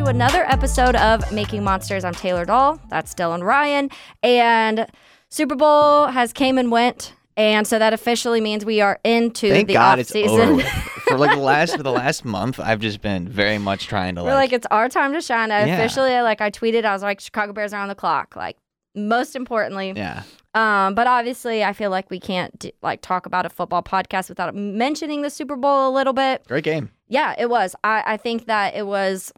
to another episode of Making Monsters. I'm Taylor Dahl. That's Dylan Ryan. And Super Bowl has came and went. And so that officially means we are into Thank the God off it's over. season. with. for like the last for the last month, I've just been very much trying to We're like, like, it's our time to shine. I Yeah. officially, like, I tweeted, I was like, Chicago Bears are on the clock. Like, most importantly, yeah. Um, but obviously, I feel like we can't d- like talk about a football podcast without mentioning the Super Bowl a little bit. Great game. Yeah, it was. I, I think that it was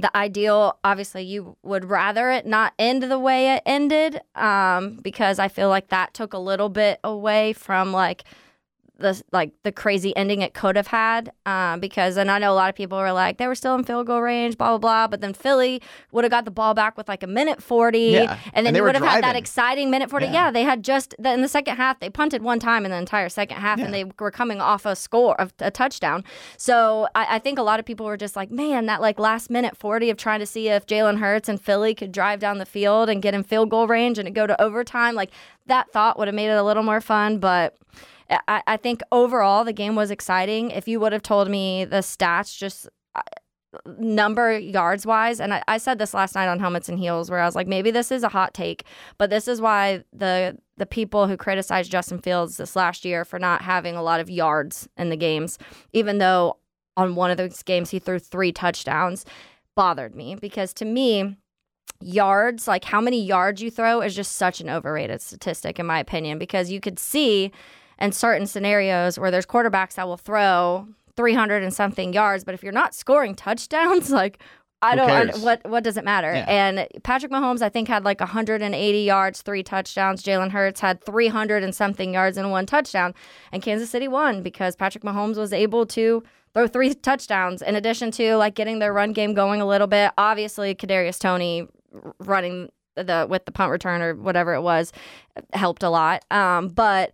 the ideal. Obviously, you would rather it not end the way it ended, um, because I feel like that took a little bit away from like the like the crazy ending it could have had. Um, because and I know a lot of people were like they were still in field goal range, blah blah blah. But then Philly would have got the ball back with like a minute forty, Yeah, and then and they you would have had that exciting minute forty. Yeah. Yeah, they had just the, in the second half they punted one time in the entire second half, and they were coming off a score of a touchdown. So I, I think a lot of people were just like, man, that like last minute 40 of trying to see if Jalen Hurts and Philly could drive down the field and get in field goal range and go to overtime. Like that thought would have made it a little more fun. But I, I think overall the game was exciting. If you would have told me the stats just uh, number yards wise and I, I said this last night on helmets and heels where i was like maybe this is a hot take but this is why the the people who criticized justin fields this last year for not having a lot of yards in the games even though on one of those games he threw three touchdowns bothered me because to me yards like how many yards you throw is just such an overrated statistic in my opinion because you could see in certain scenarios where there's quarterbacks that will throw 300 and something yards but if you're not scoring touchdowns like I don't un- what what does it matter? Yeah. And Patrick Mahomes I think had like 180 yards, 3 touchdowns. Jalen Hurts had 300 and something yards and one touchdown. And Kansas City won because Patrick Mahomes was able to throw three touchdowns in addition to like getting their run game going a little bit. Obviously, Kadarius Toney running the with the punt return or whatever it was helped a lot. Um, but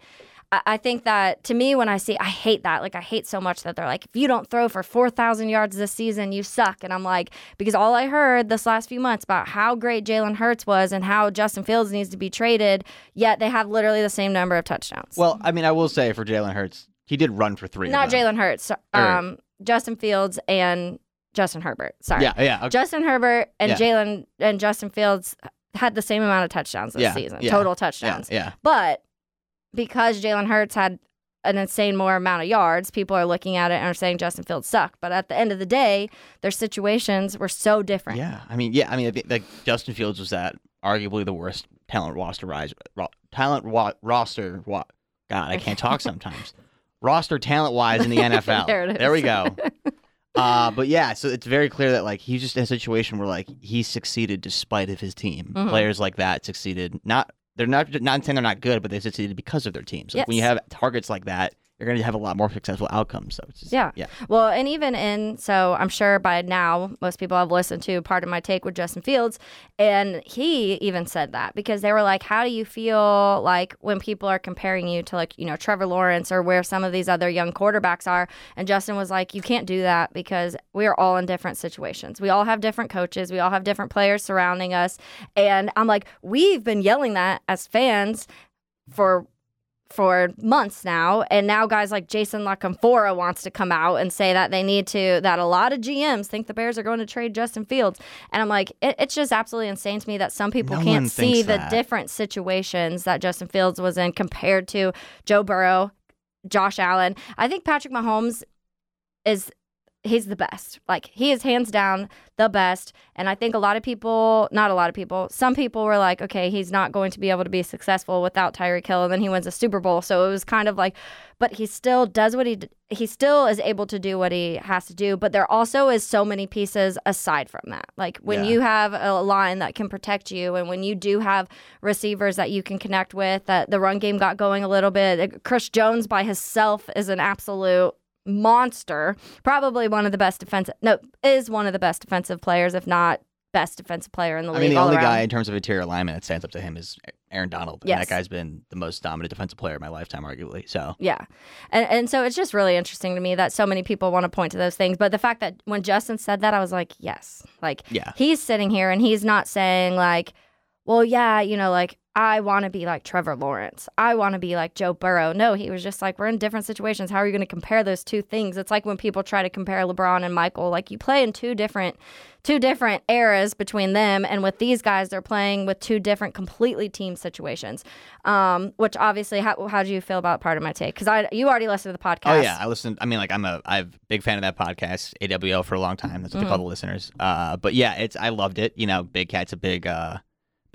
I, think that to me, when I see, I hate that. Like I hate so much that they're like, if you don't throw for four thousand yards this season, you suck. And I'm like, because all I heard this last few months about how great Jalen Hurts was and how Justin Fields needs to be traded, yet they have literally the same number of touchdowns. Well, I mean, I will say for Jalen Hurts, he did run for three. not. Jalen Hurts, um, Justin Fields and Justin Herbert. Sorry. Yeah, yeah. Okay. Justin Herbert and Yeah. Jalen and Justin Fields had the same amount of touchdowns this Yeah, season, yeah, total touchdowns. yeah. But because Jalen Hurts had an insane more amount of yards, people are looking at it and are saying Justin Fields sucked. But at the end of the day, their situations were so different. Yeah, I mean, yeah, I mean, like Justin Fields was that arguably the worst talent roster rise, ro- talent wa- roster. Wa- God, I can't talk sometimes. roster talent wise in the NFL. There it is. There we go. Uh, but yeah, so it's very clear that like he's just in a situation where like he succeeded despite of his team. Mhm. Players like that succeeded not. They're not not saying they're not good, but they succeeded because of their teams. Like when you have targets like that you're going to have a lot more successful outcomes. So it's just, Yeah. yeah, Well, and even in, so I'm sure by now most people have listened to part of my take with Justin Fields, and he even said that because they were like, How do you feel like when people are comparing you to, like, you know, Trevor Lawrence or where some of these other young quarterbacks are? And Justin was like, You can't do that because we are all in different situations. We all have different coaches, we all have different players surrounding us. And I'm like, We've been yelling that as fans for for months now and now guys like Jason La Canfora wants to come out and say that they need to that a lot of GMs think the Bears are going to trade Justin Fields and I'm like it, it's just absolutely insane to me that some people No can't see thinks the that. different situations that Justin Fields was in compared to Joe Burrow, Josh Allen. I think Patrick Mahomes is he's the best. Like he is hands down the best. And I think a lot of people, not a lot of people, some people were like, okay, he's not going to be able to be successful without Tyreek Hill, and then he wins a Super Bowl. So it was kind of like, but he still does what he he still is able to do what he has to do. But there also is so many pieces aside from that. Like when Yeah. you have a line that can protect you, and when you do have receivers that you can connect with, that the run game got going a little bit. Chris Jones by himself is an absolute monster. Probably one of the best defensive. No, is one of the best defensive players, if not best defensive player in the I league. I mean, the only around. guy in terms of interior alignment that stands up to him is Aaron Donald. And Yes. that guy's been the most dominant defensive player of my lifetime, arguably. So Yeah. And and so it's just really interesting to me that so many people want to point to those things. But the fact that when Justin said that, I was like, yes. Like Yeah. he's sitting here and he's not saying like, well, yeah, you know, like I want to be like Trevor Lawrence. I want to be like Joe Burrow. No, he was just like, we're in different situations. How are you going to compare those two things? It's like when people try to compare LeBron and Michael. Like you play in two different, two different eras between them, and with these guys, they're playing with two different, completely team situations. Um, which obviously, how how do you feel about part of my take? Because I you already listened to the podcast. Oh yeah, I listened. I mean, like I'm a I'm a big fan of that podcast, AWL, for a long time. That's what they call the listeners. Uh, but yeah, it's I loved it. You know, Big Cat's a big uh,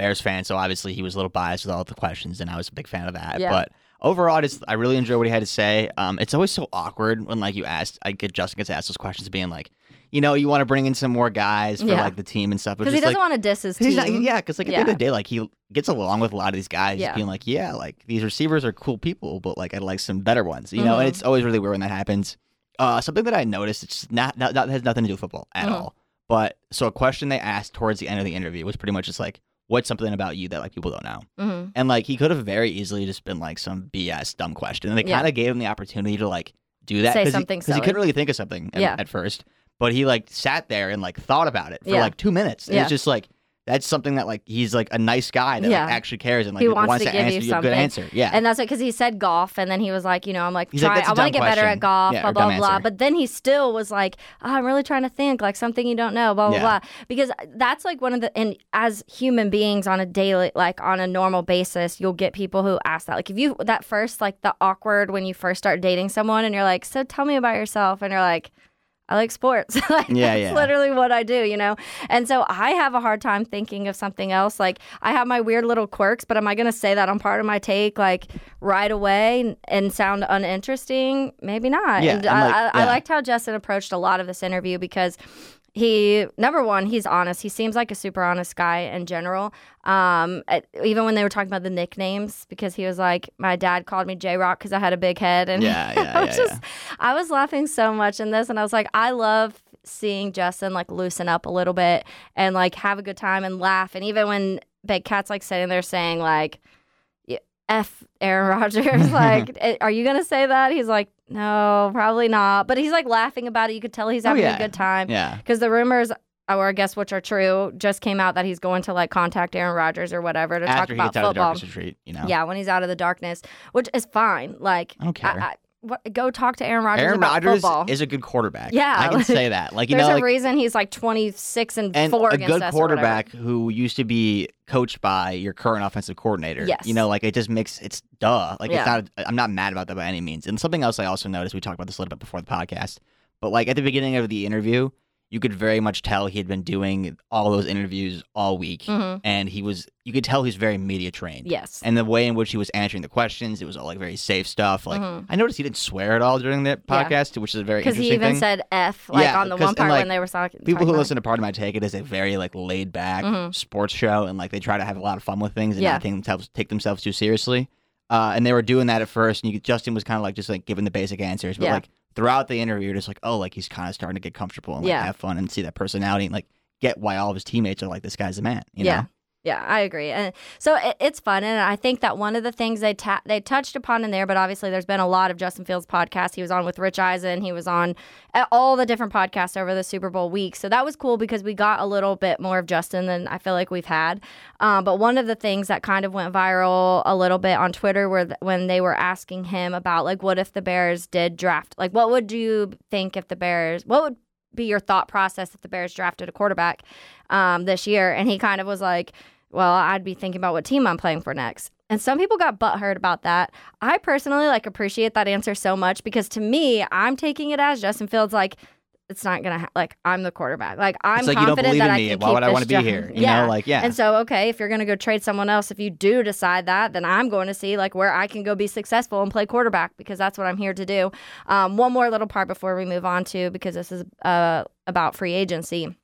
Bears fan, so obviously he was a little biased with all the questions, and I was a big fan of that. Yeah. But overall, I just I really enjoyed what he had to say. Um, it's always so awkward when like you ask, I get Justin gets asked those questions, being like, you know, you want to bring in some more guys for Yeah. like the team and stuff, because he doesn't like. want to diss his He's team. not, yeah, because like at the end of the day, like he gets along with a lot of these guys, Yeah. being like, yeah, like these receivers are cool people, but like I'd like some better ones, you know. Mhm. And it's always really weird when that happens. Uh, something that I noticed, it's not, not that has nothing to do with football at Mhm. all. But so a question they asked towards the end of the interview was pretty much just like, what's something about you that like people don't know? hmm And like he could have very easily just been like some BS dumb question, and they Yeah. kind of gave him the opportunity to like do that Say he- something because he silly. couldn't really think of something at, Yeah. at first. But he like sat there and like thought about it for Yeah. like two minutes. Yeah. It's just like that's something that like he's like a nice guy that Yeah. like actually cares and like He wants to give answer you a good answer. Yeah. And that's it because he said golf, and then he was like, you know, I'm like, He's like, try, "That's a I want to get better at golf, Yeah, blah blah blah. answer. But then he still was like, oh, I'm really trying to think, like something you don't know, blah blah Yeah. blah. Because that's like one of the, and as human beings on a daily, like on a normal basis, you'll get people who ask that. Like if you that first, like the awkward when you first start dating someone, and you're like, so tell me about yourself, and you're like. I like sports. like, Yeah, that's yeah. literally what I do, you know? And so I have a hard time thinking of something else. Like, I have my weird little quirks, but am I going to say that on part of my take, like, right away and sound uninteresting? Maybe not. Yeah, and I, like, I, I liked how Justin approached a lot of this interview because he number one he's honest. He seems like a super honest guy in general. Um at- even when they were talking about the nicknames because he was like my dad called me j-rock because i had a big head and Yeah, yeah, I was yeah, just i was laughing so much in this and i was like i love seeing justin like loosen up a little bit and like have a good time and laugh and even when big cat's like sitting there saying like F Aaron Rodgers. like, "Eh, are you gonna say that? He's like, no, probably not. But he's like laughing about it. You could tell he's Oh, having yeah. a good time yeah. because the rumors, or I guess which are true, just came out that he's going to like contact Aaron Rodgers or whatever to talk After he about gets out of the football. darkness retreat, you know. Yeah, when he's out of the darkness, which is fine. Like, I don't care. I, what, go talk to Aaron Rodgers Aaron about Rodgers football. is a good quarterback. Yeah, I can like, say that. Like you There's know, a like reason he's like 26 and, and four a against good us or whatever. quarterback who used to be coached by your current offensive coordinator. Yes. You know, like it just makes it's duh. Like Yeah. it's not I'm not mad about that by any means. And something else I also noticed, we talked about this a little bit before the podcast, but like at the beginning of the interview, you could very much tell he had been doing all those interviews all week. Mhm. And he was you could tell he's very media trained. Yes. And the way in which he was answering the questions, it was all like very safe stuff. Like Mhm. I noticed he didn't swear at all during the Yeah. podcast, which is a very Because he even thing. said F like Yeah, on the one part like, when they were talking. People who listen to Part of My Take it is a very like laid back Mhm. sports show, and like they try to have a lot of fun with things and Yeah. not take themselves take themselves too seriously. Uh, and they were doing that at first, and you, Justin was kind of like just like giving the basic answers, but Yeah. like throughout the interview, you're just like, oh, like he's kind of starting to get comfortable and like Yeah. have fun and see that personality and like get why all of his teammates are like this guy's a man. You Yeah. know? Yeah, I agree, and so it, it's fun, and I think that one of the things they ta- they touched upon in there, but obviously there's been a lot of Justin Fields podcasts. He was on with Rich Eisen, he was on all the different podcasts over the Super Bowl week, so that was cool because we got a little bit more of Justin than I feel like we've had. Um, but one of the things that kind of went viral a little bit on Twitter were th- when they were asking him about like, what if the Bears did draft? Like, what would you think if the Bears? What would be your thought process if the Bears drafted a quarterback um, this year? And he kind of was like, well, I'd be thinking about what team I'm playing for next. And some people got butthurt about that. I personally like appreciate that answer so much because to me, I'm taking it as Justin Fields like it's not gonna ha- like I'm the quarterback. Like I'm it's like you don't confident believe that in I me. can Why would I want to be job. here? You yeah. know, like yeah. And so, okay, if you're going to go trade someone else, if you do decide that, then I'm going to see like where I can go be successful and play quarterback because that's what I'm here to do. Um, one more little part before we move on to because this is uh, about free agency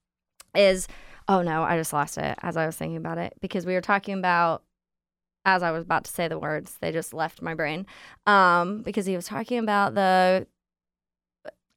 is oh no, I just lost it as I was thinking about it because we were talking about as I was about to say the words, they just left my brain. Um, because he was talking about the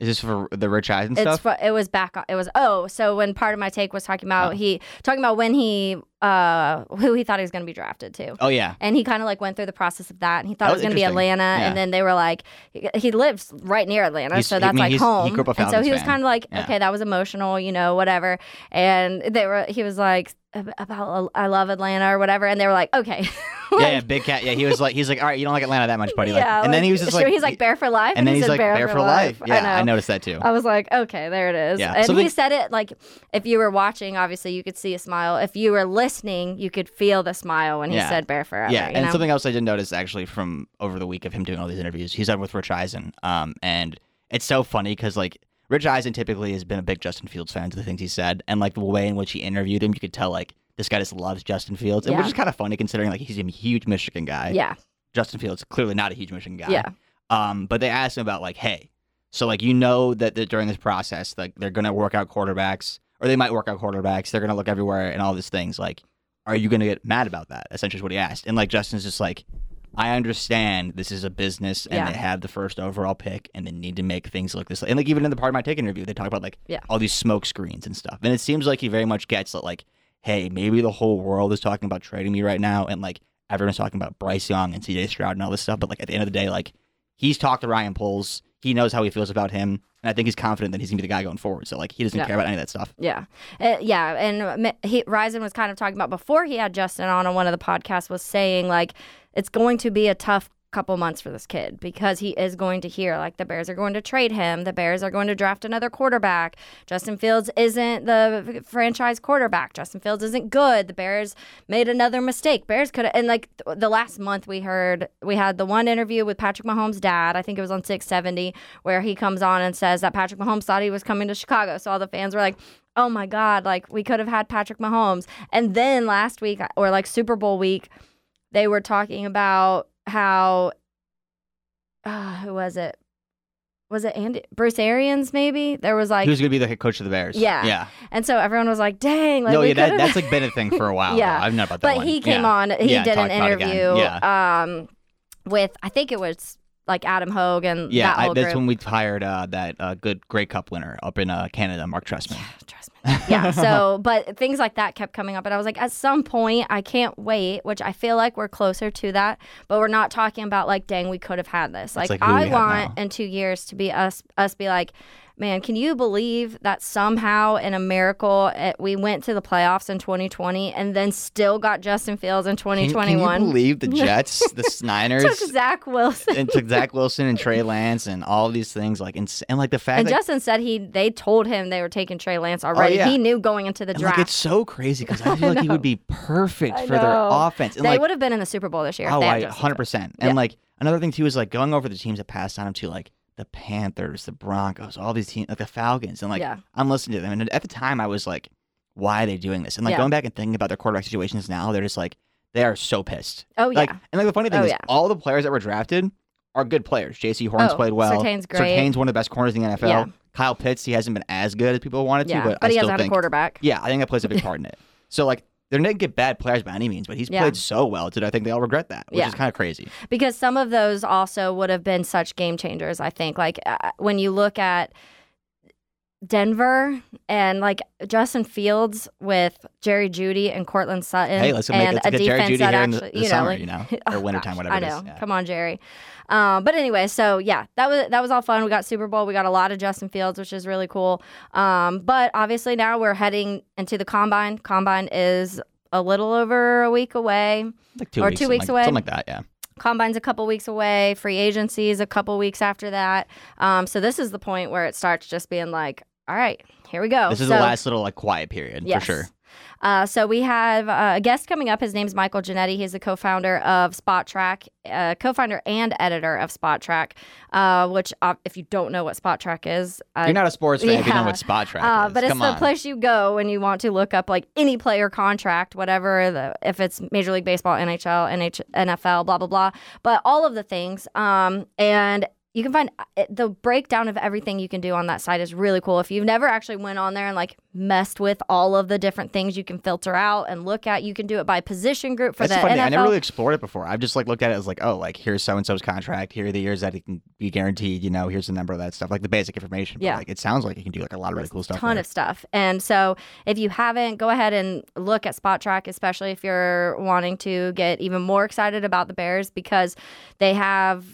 Is this for the Rich Eisen it's stuff? fu- it was back it was oh so when part of my take was talking about Oh. he talking about when he uh who he thought he was going to be drafted to oh yeah. and he kind of like went through the process of that and he thought That it was was going to be. Atlanta Yeah. and then they were like he, lives right near Atlanta He's- so I that's mean, like home grew up a and so he was kind of like Yeah. okay that was emotional you know whatever and they were he was like about I love Atlanta or whatever and they were like okay yeah, yeah, big cat. Yeah, he was like, he's like, all right, you don't like Atlanta that much, buddy. Like, yeah and then he was just sure, like, he's like bear for life and then he he's like bear for life. Yeah, I I, noticed that too. I was like, okay, there it is. Yeah, And something- he said it like if you were watching, obviously you could see a smile. If you were listening, you could feel the smile when he Yeah. said bear forever. Yeah, you and know? something else I did notice actually from over the week of him doing all these interviews, he's on with Rich Eisen, um, and it's so funny because like Rich Eisen typically has been a big Justin Fields fan to the things he said, and like the way in which he interviewed him, you could tell like this guy just loves Justin Fields, and which Yeah. is kind of funny considering like he's a huge Michigan guy. Yeah. Justin Fields clearly not a huge Michigan guy. Yeah. Um, but they asked him about like, hey, so like you know that, that during this process, like they're gonna work out quarterbacks, or they might work out quarterbacks. They're gonna look everywhere and all these things. Like, are you gonna get mad about that? Essentially, is what he asked. And like Justin's just like, I understand this is a business and Yeah. they have the first overall pick and they need to make things look this. Way. And like even in the part of my take interview, they talk about like Yeah. all these smoke screens and stuff. And it seems like he very much gets that like, hey, maybe the whole world is talking about trading me right now, and like everyone's talking about Bryce Young and CJ Stroud and all this stuff. But like at the end of the day, like he's talked to Ryan Poles. He knows how he feels about him, and I think he's confident that he's gonna be the guy going forward. So like he doesn't Yeah. care about any of that stuff. Yeah, uh, yeah, and he, Ryzen was kind of talking about before he had Justin on on one of the podcasts was saying like it's going to be a tough couple months for this kid because he is going to hear like the Bears are going to trade him, the Bears are going to draft another quarterback. Justin Fields isn't the franchise quarterback. Justin Fields isn't good. The Bears made another mistake. Bears could have and like th- the last month we heard we had the one interview with Patrick Mahomes' dad. I think it was on 670 where he comes on and says that Patrick Mahomes thought he was coming to Chicago. So all the fans were like, oh my God, like we could have had Patrick Mahomes. And then last week, or like Super Bowl week, they were talking about how, uh, who was it? Was it Andy Bruce Arians? Maybe there was like, he was gonna be the head coach of the Bears. Yeah. yeah. and so everyone was like, "Dang!" Like no, yeah, that, that's like been a thing for a while. Yeah. though. I've known about that but one. he came Yeah. on. He Yeah, did an talked about it again. interview, Yeah. um, with I think it was like Adam Hoge and Yeah, that I, that's group. when we hired uh, that uh, good Grey Cup winner up in uh, Canada, Mark Trestman. Trust me. Yeah. So, but things like that kept coming up, and I was like, at some point, I can't wait. Which I feel like we're closer to that, but we're not talking about like, dang, we could have had this. Like, like I want in two years to be us, us be like. Man, can you believe that somehow in a miracle eh, we went to the playoffs in 2020 and then still got Justin Fields in Can, can 2021? you believe the Jets, the Niners, Took Zach Wilson. and took Zach Wilson and Trey Lance and all these things like ins- and like the fact And that Justin said he they told him they were taking Trey Lance already. Oh, yeah. He knew going into the and, draft. like it's so crazy because I feel like he would be perfect I for their offense. And they like would have been in the Super Bowl this year. oh, they had I Justin hundred percent. Yeah. And like another thing too is like going over the teams that passed on him to like the Panthers, the Broncos, all these teams, like the Falcons, and like Yeah. I'm listening to them, and at the time I was like, why are they doing this? And like Yeah. going back and thinking about their quarterback situations now, they're just like they are so pissed. Oh yeah. Like, and like the funny thing Oh, is, yeah. all the players that were drafted are good players. J.C. Horns Oh, played well. Surtain's great. Surtain's one of the best corners in the NFL. Yeah. Kyle Pitts, he hasn't been as good as people wanted to, but, but I he had a quarterback. yeah, I think that plays a big part in it. So like they didn't get bad players by any means, but he's Yeah. played so well Did I think they all regret that, which Yeah. is kind of crazy. because some of those also would have been such game changers. I think, like uh, when you look at Denver and like Justin Fields with Jerry Jeudy and Courtland Sutton, Hey, let's make and let's a get Jerry defense Jeudy that here in the, actually, the you know, summer, like, you know, Oh, or wintertime, whatever I know. is. Yeah. Come on, Jerry. Um, but anyway, so yeah, that was that was all fun. We got Super Bowl. We got a lot of Justin Fields, which is really cool. Um, but obviously now we're heading into the combine. Combine is a little over a week away. Like two Or weeks, two weeks like, away. something like that. Yeah. Combine's a couple weeks away. Free agency is a couple weeks after that. Um, so this is the point where it starts just being like, all right, here we go. This is So- the last little like quiet period Yes. for sure. Uh, so we have uh, a guest coming up. His name's Michael Ginnitti. He's the co-founder of Spotrac, uh, co-founder and editor of Spotrac. Uh, which, uh, if you don't know what Spotrac is, uh, You're not a sports fan if you know what spotrac uh, is. but it's Come the place you go when you want to look up like any player contract, whatever the if it's Major League Baseball, NHL, NH, NFL, blah blah blah. But all of the things, um, and you can find uh, the breakdown of everything you can do on that site is really cool. If you've never actually went on there and like messed with all of the different things you can filter out and look at, you can do it by position group for That's the funny. NFL. I never really explored it before. I've just like looked at it as like, oh, like here's so and so's contract. Here are the years that it can be guaranteed. You know, here's the number of that stuff, like the basic information. But, Yeah. like it sounds like you can do like a lot of really cool stuff. ton there. of stuff. And so if you haven't, go ahead and look at Spotrac, especially if you're wanting to get even more excited about the Bears because they have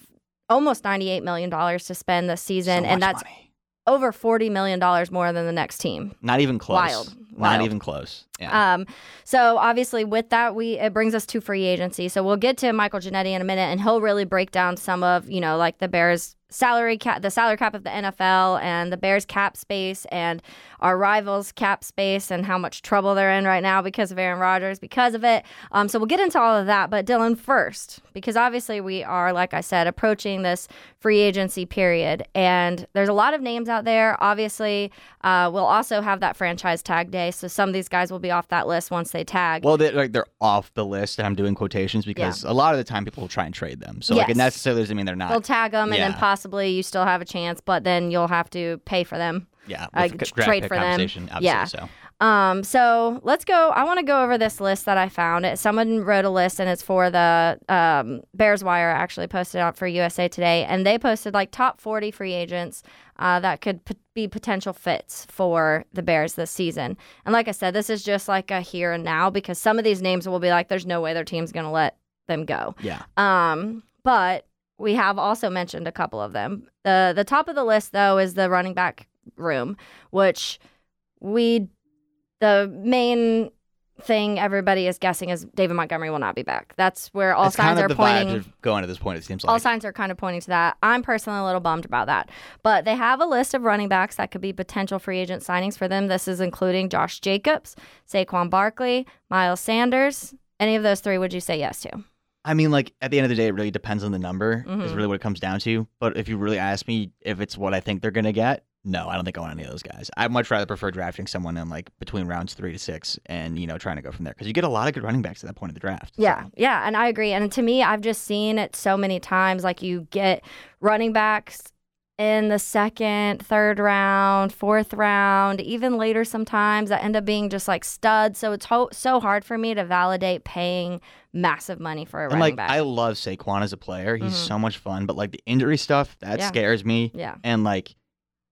almost $98 million to spend this season. So and that's money. over $40 million more than the next team. not even close. Wild. Not Wild. even close. Yeah. Um, so obviously with that, we it brings us to free agency. So we'll get to Michael Ginnitti in a minute, and he'll really break down some of you know like the Bears salary cap, the salary cap of the NFL, and the Bears cap space, and our rivals cap space, and how much trouble they're in right now because of Aaron Rodgers, because of it. Um, so we'll get into all of that. But Dylan first, because obviously we are, like I said, approaching this free agency period, and there's a lot of names out there. Obviously, uh, we'll also have that franchise tag day, so some of these guys will be off that list once they tag. well, they're, like they're off the list, and I'm doing quotations because a lot of the time people will try and trade them. So like it necessarily doesn't mean they're not. They'll tag them, and then Yeah. Possibly you still have a chance, but then you'll have to pay for them. yeah, uh, with tr- draft trade for them. Yeah. So Um, so let's go. I want to go over this list that I found. It- Someone wrote a list, and it's for the um, Bears Wire. Actually, posted out for USA Today, and they posted like top forty free agents uh, that could p- be potential fits for the Bears this season. And like I said, this is just like a here and now because some of these names will be like, there's no way their team's going to let them go. yeah, Um, but we have also mentioned a couple of them. The the top of the list though is the running back room, which we the main thing everybody is guessing is David Montgomery will not be back. That's where all it's signs kind are of the pointing. going at this point. It seems like all signs are kind of pointing to that. I'm personally a little bummed about that. But they have a list of running backs that could be potential free agent signings for them. This is including Josh Jacobs, Saquon Barkley, Miles Sanders. Any of those three would you say yes to? I mean, like at the end of the day, it really depends on the number. Is Mhm. really what it comes down to. But if you really ask me if it's what I think they're gonna get, no, I don't think I want any of those guys. I'd much rather prefer drafting someone in like between rounds three to six, and you know trying to go from there because you get a lot of good running backs at that point of the draft. Yeah, So, yeah, and I agree. And to me, I've just seen it so many times. Like you get running backs in the second, third round, fourth round, even later sometimes that end up being just like studs. So it's ho- so hard for me to validate paying massive money for a and running like back. I love Saquon as a player. He's Mhm. so much fun. But like the injury stuff that Yeah. scares me. yeah, And like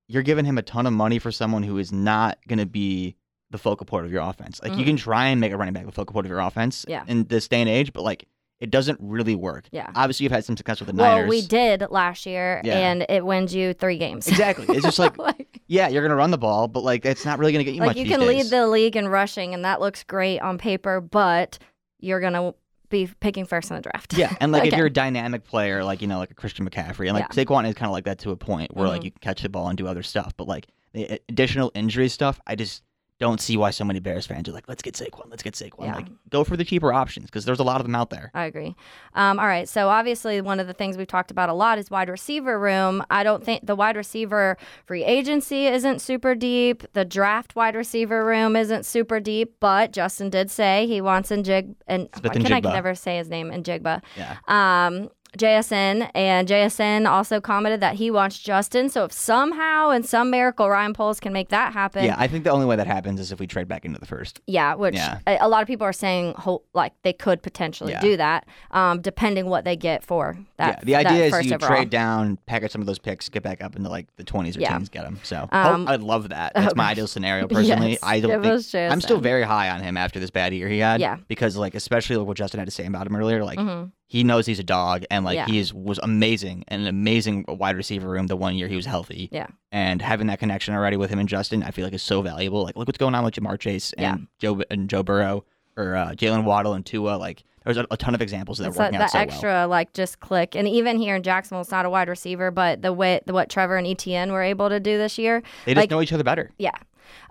you're giving him a ton of money for someone who is not gonna be the focal point of your offense. Like you Mhm. can try and make a running back the focal point of your offense Yeah. in this day and age, but like it doesn't really work. yeah. Obviously, you've had some success with the Well, Niners. we did last year, Yeah. and it wins you three games. Exactly. It's just like, like, yeah, you're gonna run the ball, but like it's not really gonna get you like much. you these can lead days. the league in rushing, and that looks great on paper, but you're gonna be picking first in the draft. Yeah, and like if you're a dynamic player, like you know, like a Christian McCaffrey, and like Saquon is kind of like that to a point where like Mhm. you can catch the ball and do other stuff, but like the additional injury stuff, I just don't see why so many Bears fans are like, let's get Saquon, let's get Saquon. Yeah. Like go for the cheaper options because there's a lot of them out there. I agree. Um, all right. So obviously, one of the things we've talked about a lot is wide receiver room. I don't think the wide receiver free agency isn't super deep. The draft wide receiver room isn't super deep. But Justin did say he wants in Jig and Smith why can I can never say his name in Jigba. Yeah, Um, JSN, and JSN also commented that he wants Justin. So if somehow, in some miracle, Ryan Poles can make that happen, Yeah, I think the only way that happens is if we trade back into the first. yeah, which Yeah. A, a lot of people are saying like they could potentially Yeah. do that, um, depending what they get for that. yeah, the idea is you overall. trade down, package some of those picks, get back up into like the 20s or Yeah. 10s, get them. So Um, I'd love that. That's my ideal scenario personally. Yes, I don't think, I'm still very high on him after this bad year he had. Yeah. Because like especially like what Justin had to say about him earlier, like Mhm. He knows he's a dog and like Yeah. he is was amazing and an amazing wide receiver room the one year he was healthy. Yeah. And having that connection already with him and Justin, I feel like is so valuable. Like look what's going on with Ja'Marr Chase and Joe and Joe Burrow or uh, Jaylen Waddle and Tua. Like there's a, a ton of examples that It's that, working that out so extra well. like just click, and even here in Jacksonville, it's not a wide receiver, but the way the, what Trevor and ETN were able to do this year, They just like- know each other better. yeah.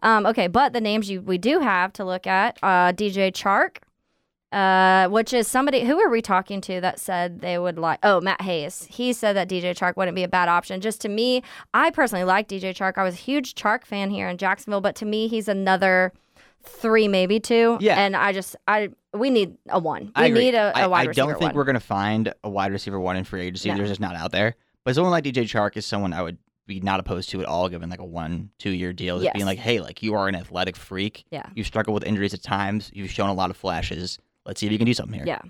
Um, okay, but the names you we do have to look at, uh, DJ Chark, uh, which is somebody who are we talking to that said they would like? Oh, Matt Hayes. He said that DJ Chark wouldn't be a bad option. Just to me, I personally like DJ Chark. I was a huge Chark fan here in Jacksonville, but to me, he's another three, maybe two. Yeah. and I just I we need a one. We need a, a I- wide I, receiver I don't think one. we're gonna find a wide receiver one in free agency. No. There's just not out there. But someone like DJ Chark is someone I would be not opposed to at all, given like a one, two year deal. Just Yes. being like, hey, like you are an athletic freak. Yeah. You've struggled with injuries at times. You've shown a lot of flashes. Let's see if you can do something here. Yeah.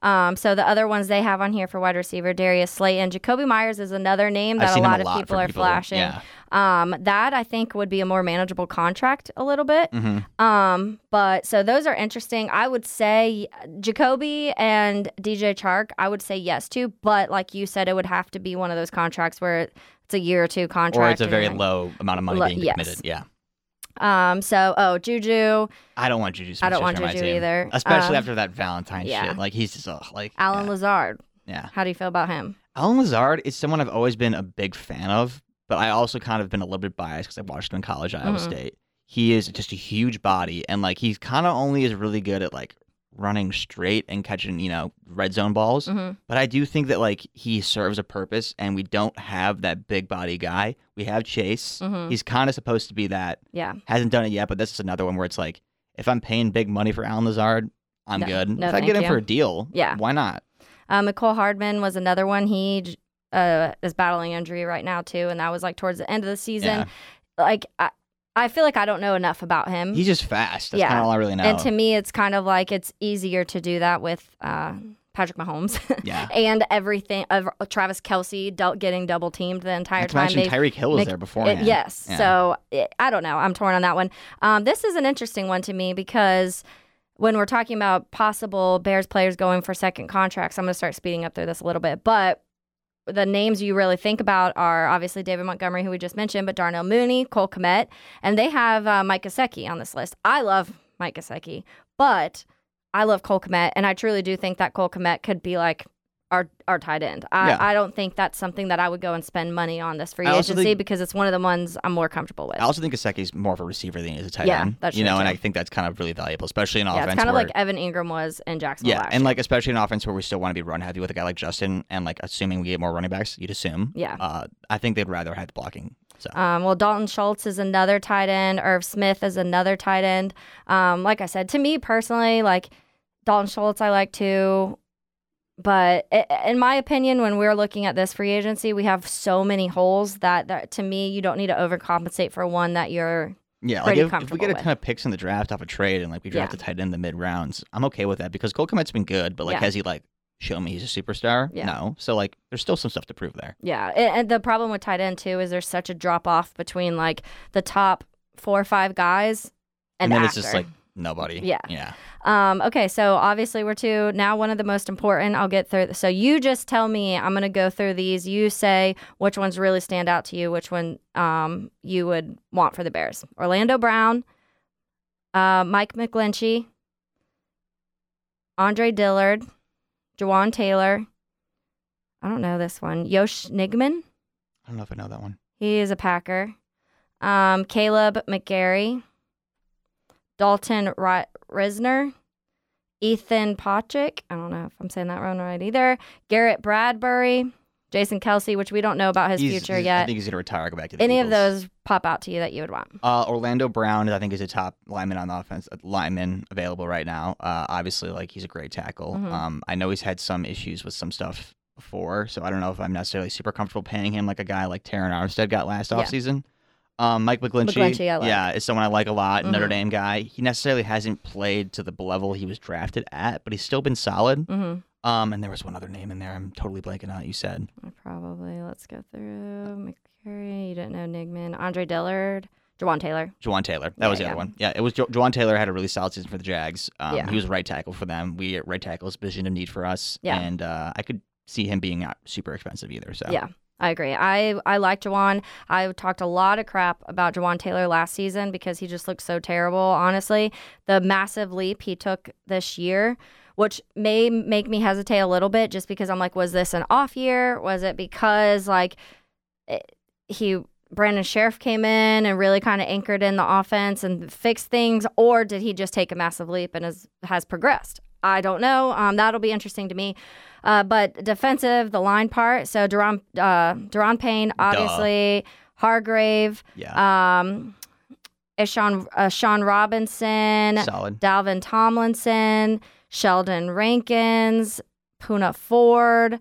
Um, so the other ones they have on here for wide receiver, Darius Slayton. Jakobi Meyers is another name that a seen him lot of lot people are people, flashing. yeah. Um, that I think would be a more manageable contract a little bit. hmm Um, but so those are interesting. I would say Jacoby and DJ Chark, I would say yes to, but like you said, it would have to be one of those contracts where it's a year or two contract. Or it's a very like- low amount of money Lo- being yes. committed. Yeah. Um, so oh Juju, I don't want Juju I don't want Juju either. Especially Um, after that Valentine yeah. shit. Like he's just ugh, like Allen yeah. Lazard. yeah. How do you feel about him? Allen Lazard is someone I've always been a big fan of, but I also kind of been a little bit biased because I watched him in college at Iowa Mhm. State. He is just a huge body, and like he's kind of only is really good at like running straight and catching you know red zone balls. hmm But I do think that like he serves a purpose, and we don't have that big body guy. We have Chase. Mhm. He's kind of supposed to be that. Yeah. Hasn't done it yet, but this is another one where it's like if I'm paying big money for Allen Lazard, I'm No, good. no, if I get him you. for a deal, Yeah. why not? Uh, Mecole Hardman was another one. He uh, is battling injury right now too, and that was like towards the end of the season. Yeah. Like I, I feel like I don't know enough about him. He's just fast. That's Yeah. kind of all I really know. And to me, it's kind of like it's easier to do that with uh, Patrick Mahomes yeah. and everything of Travis Kelce getting double teamed the entire Not to time. mention They've- Tyreek Hill was make- there it- beforehand. yes. Yeah. So it, I don't know. I'm torn on that one. Um, this is an interesting one to me because when we're talking about possible Bears players going for second contracts, I'm going to start speeding up through this a little bit. But the names you really think about are obviously David Montgomery, who we just mentioned, but Darnell Mooney, Cole Kmet, and they have uh, Mike Gesicki on this list. I love Mike Gesicki, but I love Cole Kmet, and I truly do think that Cole Kmet could be like our our tight end. I, Yeah. I don't think that's something that I would go and spend money on this free agency think- because it's one of the ones I'm more comfortable with. I also think Gesicki's more of a receiver than he is a tight Yeah, end. that's you know, and. I think that's kind of really valuable, especially in yeah, offense. it's kind of where, like Evan Engram was in Jacksonville. yeah, and like especially in offense where we still want to be run heavy with a guy like Justin, and like assuming we get more running backs, you'd assume. Yeah. Uh, I think they'd rather have the blocking. So Um, well, Dalton Schultz is another tight end. Irv Smith is another tight end. Um, like I said, to me personally, like Dalton Schultz, I like too. But in my opinion, when we're looking at this free agency, we have so many holes that, that to me, you don't need to overcompensate for one that you're. yeah, like if, if we get a ton of picks in the draft off a trade and like we draft Yeah. a tight end in the mid rounds, I'm okay with that because Cole Kmet's been good, but like Yeah. has he like shown me he's a superstar? Yeah. No. So like there's still some stuff to prove there. Yeah. And, and the problem with tight end, too, is there's such a drop off between like the top four or five guys and, And, then after. it's just like nobody. Yeah. Yeah. Um, okay, so obviously we're two. now one of the most important. I'll get through. So you just tell me. I'm gonna go through these. You say which ones really stand out to you. Which one um you would want for the Bears? Orlando Brown, uh, Mike McGlinchey, Andre Dillard, Jawaan Taylor. I don't know this one. Yosh Nijman. I don't know if I know that one. He is a Packer. Um, Kaleb McGary, Dalton Risner, Ethan Pocic. I don't know if I'm saying that wrong or right either. Garrett Bradbury, Jason Kelce, which we don't know about his He's- future he's- I think he's gonna retire. Go back to the Any of those pop out to you that you would want? Uh, Orlando Brown, I think, is a top lineman on the offense, lineman available right now. Uh, obviously, like he's a great tackle. Mhm. Um, I know he's had some issues with some stuff before, so I don't know if I'm necessarily super comfortable paying him like a guy like Terron Armstead got last Yeah. Um, Mike McGlinchey, McGlinchey, like. yeah, is someone I like a lot. Notre Mhm. Dame guy. He necessarily hasn't played to the level he was drafted at, but he's still been solid. Mm-hmm. Um, and there was one other name in there. I'm totally blanking on. it, You said probably let's go through McCurry. You didn't know Nijman, Andre Dillard, Jawaan Taylor. Jawaan Taylor. That was the yeah. other one. Yeah, it was jo- Jawaan Taylor had a really solid season for the Jags. Um, Yeah. He was right tackle for them. We at right tackle is a position of need for us. Yeah. And uh, I could see him being not super expensive either. So Yeah. I agree. I I like Jawaan. I talked a lot of crap about Jawaan Taylor last season because he just looked so terrible. Honestly, the massive leap he took this year, which may make me hesitate a little bit, just because I'm like, was this an off year? Was it because like it, he Brandon Scherff came in and really kind of anchored in the offense and fixed things, or did he just take a massive leap and has has progressed? I don't know. Um, that'll be interesting to me. Uh, but defensive, the line part. So Daron, uh, Daron Payne, obviously Hargrave, yeah, um, Ishan, uh, Sean Robinson, solid. Dalvin Tomlinson, Sheldon Rankins, Poona Ford,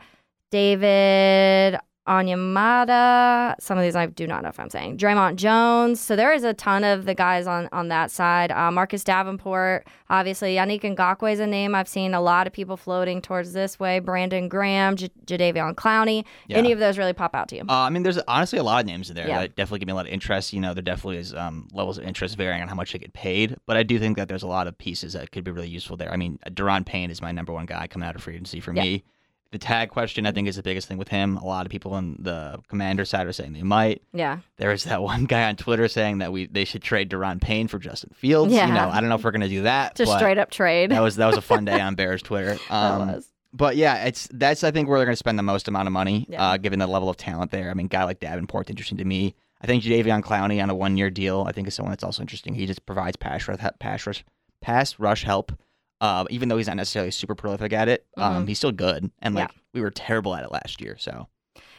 David Onyemata. Some of these I do not know if I'm saying. Dre'Mont Jones. So there is a ton of the guys on on that side. Uh, Marcus Davenport, obviously. Yannick Ngakoue is a name I've seen a lot of people floating towards this way. Brandon Graham, J- Jadeveon Clowney. Yeah. Any of those really pop out to you? Uh, I mean, there's honestly a lot of names in there Yeah. that definitely give me a lot of interest. You know, there definitely is um, levels of interest varying on how much they get paid, but I do think that there's a lot of pieces that could be really useful there. I mean, Daron Payne is my number one guy coming out of free agency for Yeah. me. The tag question, I think, is the biggest thing with him. A lot of people on the commander side are saying they might. yeah. There was that one guy on Twitter saying that we they should trade Daron Payne for Justin Fields. Yeah. You know, I don't know if we're gonna do that. Just straight up trade. That was that was a fun day on Bears Twitter. That Um, was. but yeah, it's that's I think where they're going to spend the most amount of money, Yeah. uh, given the level of talent there. I mean, guy like Davenport, interesting to me. I think Jadeveon Clowney on a one-year deal, I think is someone that's also interesting. He just provides pass rush, pass rush, pass rush help. Uh, even though he's not necessarily super prolific at it, um, he's still good. And Yeah. like we were terrible at it last year, so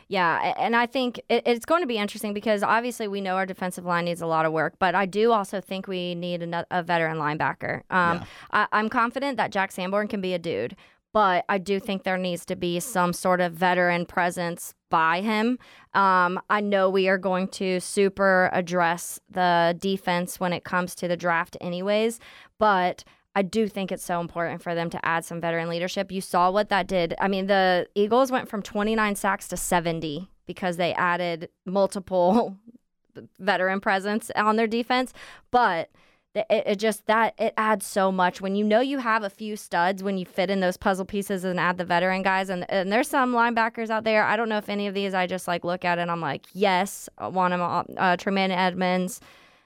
Yeah, and I think it, it's going to be interesting because obviously we know our defensive line needs a lot of work, but I do also think we need a, a veteran linebacker. Um, Yeah. I, I'm confident that Jack Sanborn can be a dude, but I do think there needs to be some sort of veteran presence by him. Um, I know we are going to super address the defense when it comes to the draft, anyways, but. I do think it's so important for them to add some veteran leadership. You saw what that did. I mean, the Eagles went from 29 sacks to 70 because they added multiple veteran presence on their defense. But it, it just that it adds so much when you know you have a few studs when you fit in those puzzle pieces and add the veteran guys and, and there's some linebackers out there i don't know if any of these i just like look at and i'm like yes I want him uh, tremaine edmunds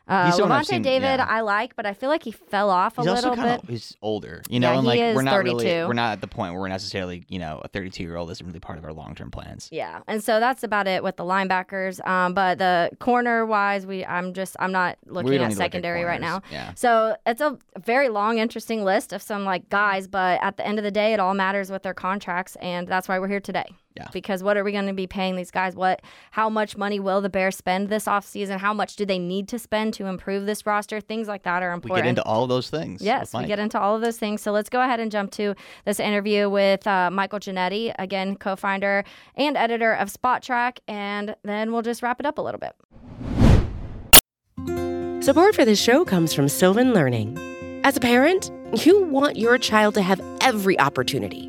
uh, He's Lavonte seen- David, yeah. I like, but I feel like he fell off a he's little bit. of he's older, you know, Yeah, and like we're not really we're not at the point where we're necessarily you know a 32 year old isn't really part of our long term plans. Yeah, and so that's about it with the linebackers. Um, but the corner wise, we I'm just I'm not looking at to look secondary right now. Yeah. So it's a very long, interesting list of some like guys, but at the end of the day, it all matters with their contracts, and that's why we're here today. Yeah. Because what are we going to be paying these guys? What? How much money will the Bears spend this offseason? How much do they need to spend to improve this roster? Things like that are important. We get into all of those things. Yes, with we Mike. get into all of those things. So let's go ahead and jump to this interview with uh, Michael Ginnitti, again, co founder and editor of Spotrac, and then we'll just wrap it up a little bit. Support for this show comes from Sylvan Learning. As a parent, you want your child to have every opportunity,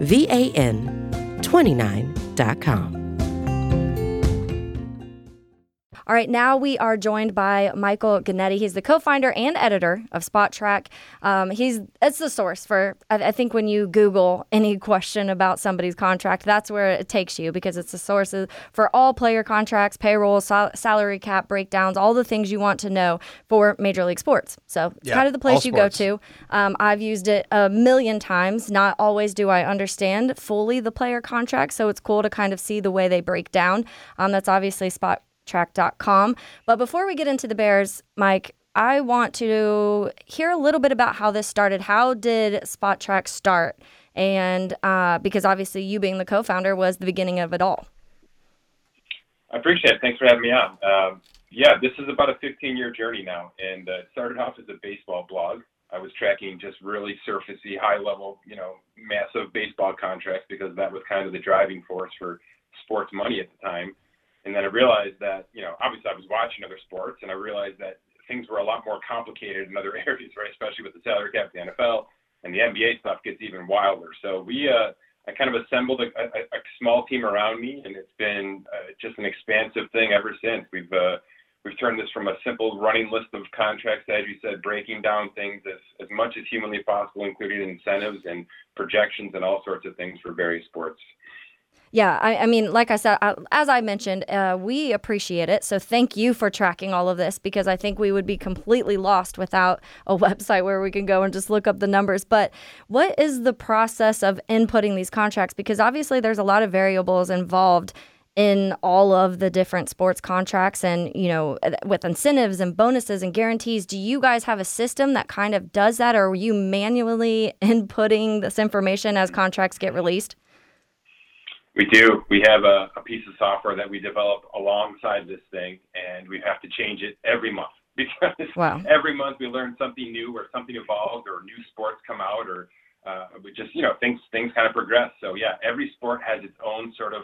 van29.com. All right, now we are joined by Michael Ginnitti. He's the co-founder and editor of Spotrac. Um, he's it's the source for I, I, think when you Google any question about somebody's contract, that's where it takes you because it's the source for all player contracts, payroll, sal- salary cap breakdowns, all the things you want to know for Major League Sports. So it's yeah, kind of the place you go to. Um, I've used it a million times. Not always do I understand fully the player contract, so it's cool to kind of see the way they break down. Um, that's obviously spotrac.com. But before we get into the Bears, Mike, I want to hear a little bit about how this started. How did Spotrac start? And uh, because obviously you being the co-founder was the beginning of it all. I appreciate it. Thanks for having me on. Um, yeah, this is about a 15-year journey now, and uh, it started off as a baseball blog. I was tracking just really surfacey, high-level, you know, massive baseball contracts because that was kind of the driving force for sports money at the time. And then I realized that, you know, obviously I was watching other sports, and I realized that things were a lot more complicated in other areas, right? Especially with the salary cap, the NFL, and the NBA stuff gets even wilder. So we, uh, I kind of assembled a, a, a small team around me, and it's been uh, just an expansive thing ever since. We've uh, we've turned this from a simple running list of contracts, as you said, breaking down things as, as much as humanly possible, including incentives and projections and all sorts of things for various sports. Yeah, I, I, mean, like I said, I, as I mentioned, uh, we appreciate it. So thank you for tracking all of this because I think we would be completely lost without a website where we can go and just look up the numbers. But what is the process of inputting these contracts? Because obviously, there's a lot of variables involved in all of the different sports contracts and you know with incentives and bonuses and guarantees do you guys have a system that kind of does that or are you manually inputting this information as contracts get released we do. We have a, a, piece of software that we develop alongside this thing, and we have to change it every month because wow. every month we learn something new, or something evolves, or new sports come out, or uh, we just you know things things kind of progress. So yeah, every sport has its own sort of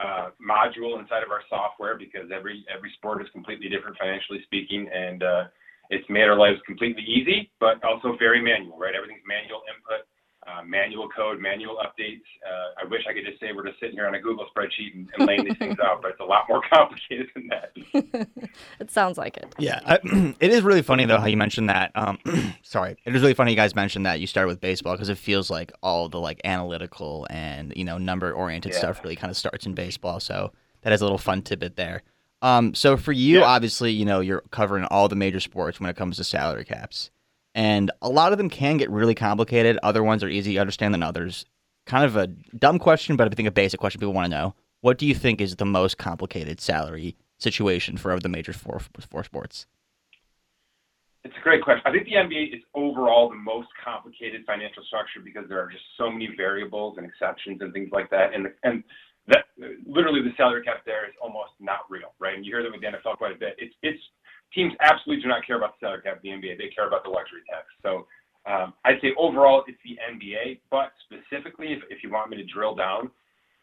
uh, module inside of our software because every every sport is completely different financially speaking, and uh, it's made our lives completely easy, but also very manual. Right, everything's manual input uh, manual code, manual updates. Uh, I wish I could just say we're just sitting here on a Google spreadsheet and, and laying these things out, but it's a lot more complicated than that. it sounds like it. Yeah, I, it is really funny though how you mentioned that. Um, sorry, it is really funny you guys mentioned that you started with baseball because it feels like all the like analytical and you know number oriented yeah. stuff really kind of starts in baseball. So that is a little fun tidbit there. Um, so for you, yeah. obviously, you know you're covering all the major sports when it comes to salary caps and a lot of them can get really complicated. Other ones are easy to understand than others. Kind of a dumb question, but I think a basic question people want to know. What do you think is the most complicated salary situation for the major four, four sports? It's a great question. I think the NBA is overall the most complicated financial structure because there are just so many variables and exceptions and things like that. And and that literally the salary cap there is almost not real, right? And you hear them with the NFL quite a bit. It's it's teams absolutely do not care about the salary cap of the NBA. They care about the luxury tax. So um, I'd say overall it's the NBA, but specifically, if, if you want me to drill down,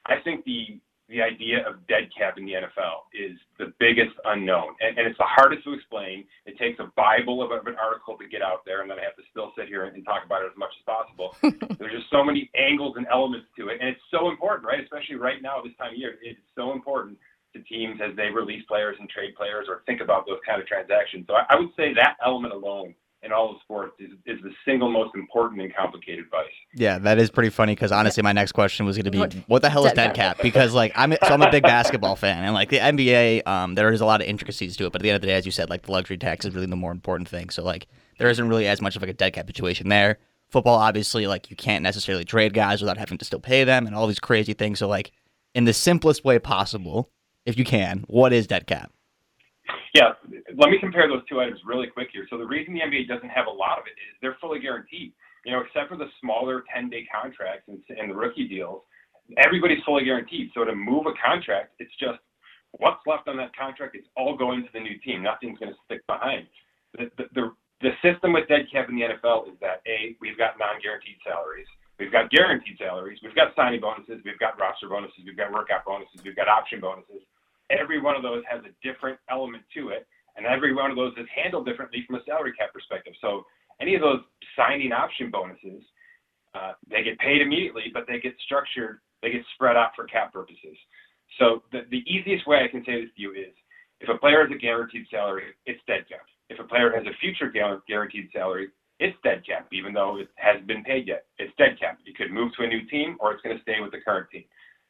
I think the the idea of dead cap in the NFL is the biggest unknown, and, and it's the hardest to explain. It takes a bible of, of an article to get out there, and then I have to still sit here and, and talk about it as much as possible. There's just so many angles and elements to it, and it's so important, right? Especially right now, this time of year, it's so important to teams as they release players and trade players or think about those kind of transactions. So I, I would say that element alone in all of sports is, is the single most important and complicated vice. Yeah, that is pretty funny because honestly, my next question was going to be, what, what, the hell is dead cap? Because like I'm, so I'm a big basketball fan, and like the NBA, um, there is a lot of intricacies to it. But at the end of the day, as you said, like the luxury tax is really the more important thing. So like there isn't really as much of like a dead cap situation there. Football, obviously, like you can't necessarily trade guys without having to still pay them, and all these crazy things. So like in the simplest way possible, if you can, what is dead cap? Yeah, let me compare those two items really quick here. So the reason the NBA doesn't have a lot of it is they're fully guaranteed. You know, except for the smaller 10-day contracts and, and the rookie deals, everybody's fully guaranteed. So to move a contract, it's just what's left on that contract. It's all going to the new team. Nothing's going to stick behind. The, the, the, the system with dead cap in the NFL is that a we've got non-guaranteed salaries. We've got guaranteed salaries. We've got signing bonuses. We've got roster bonuses. We've got workout bonuses. We've got option bonuses every one of those has a different element to it, and every one of those is handled differently from a salary cap perspective. So any of those signing option bonuses, uh, they get paid immediately, but they get structured, they get spread out for cap purposes. So the, the easiest way I can say this to you is If a player has a guaranteed salary, it's dead cap. If a player has a future guaranteed salary, it's dead cap, even though it hasn't been paid yet. It's dead cap. It could move to a new team or it's going to stay with the current team.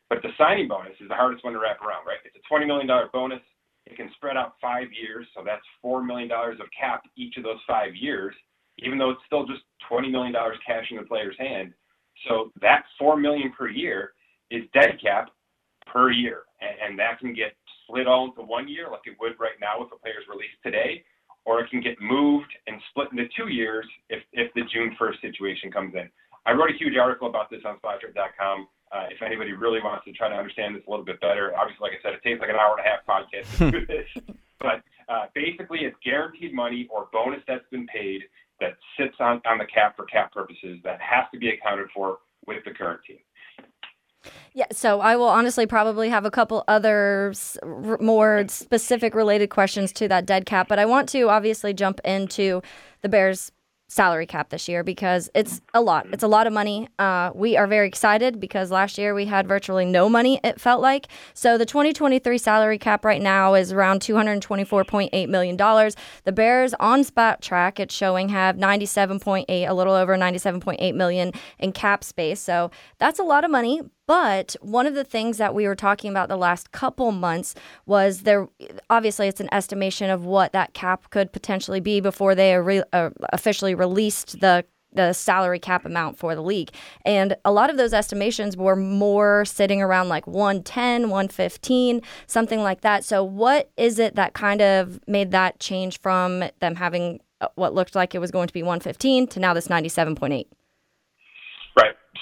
But the signing bonus is the hardest one to wrap around, right? It's a $20 million bonus. It can spread out five years, so that's $4 million of cap each of those five years, even though it's still just $20 million cash in the player's hand. So that 4 million per year is dead cap per year, and, and that can get split all into one year, like it would right now if a player's released today, or it can get moved and split into two years if, if the June 1st situation comes in. I wrote a huge article about this on Spotrac.com. Uh, if anybody really wants to try to understand this a little bit better, obviously, like I said, it takes like an hour and a half podcast to do this. But uh, basically, it's guaranteed money or bonus that's been paid that sits on, on the cap for cap purposes that has to be accounted for with the current team. Yeah, so I will honestly probably have a couple other more specific related questions to that dead cap, but I want to obviously jump into the Bears salary cap this year because it's a lot. It's a lot of money. Uh, we are very excited because last year we had virtually no money, it felt like. So the 2023 salary cap right now is around $224.8 million. The Bears on Spotrac, it's showing have 97.8, a little over 97.8 million in cap space. So that's a lot of money, but one of the things that we were talking about the last couple months was there, obviously, it's an estimation of what that cap could potentially be before they re, uh, officially released the the salary cap amount for the league. And a lot of those estimations were more sitting around like 110, 115, something like that. So, what is it that kind of made that change from them having uh, what looked like it was going to be 115 to now this 97.8?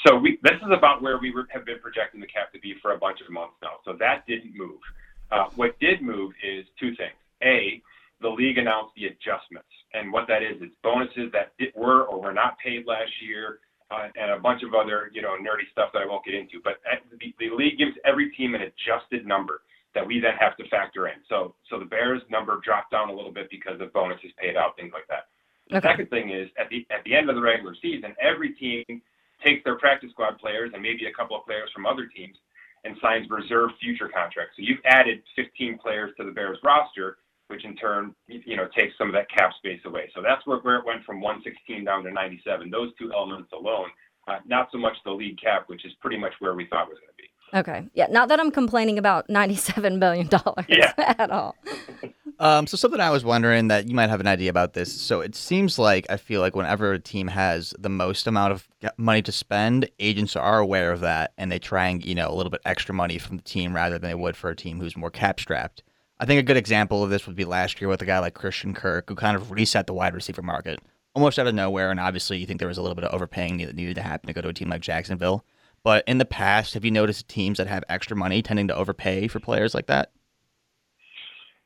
So we, this is about where we were, have been projecting the cap to be for a bunch of months now. So that didn't move. Uh, what did move is two things. A, the league announced the adjustments, and what that is, it's bonuses that were or were not paid last year, uh, and a bunch of other, you know, nerdy stuff that I won't get into. But uh, the, the league gives every team an adjusted number that we then have to factor in. So, so the Bears number dropped down a little bit because of bonuses paid out, things like that. The okay. second thing is at the at the end of the regular season, every team takes their practice squad players and maybe a couple of players from other teams and signs reserve future contracts. So you've added 15 players to the Bears roster, which in turn, you know, takes some of that cap space away. So that's where, where it went from 116 down to 97. Those two elements alone, uh, not so much the league cap, which is pretty much where we thought it was going to be. Okay. Yeah. Not that I'm complaining about $97 billion yeah. at all. Um, so something I was wondering that you might have an idea about this. So it seems like I feel like whenever a team has the most amount of money to spend, agents are aware of that and they try and you know a little bit extra money from the team rather than they would for a team who's more cap strapped. I think a good example of this would be last year with a guy like Christian Kirk, who kind of reset the wide receiver market almost out of nowhere. And obviously, you think there was a little bit of overpaying that needed to happen to go to a team like Jacksonville. But in the past, have you noticed teams that have extra money tending to overpay for players like that?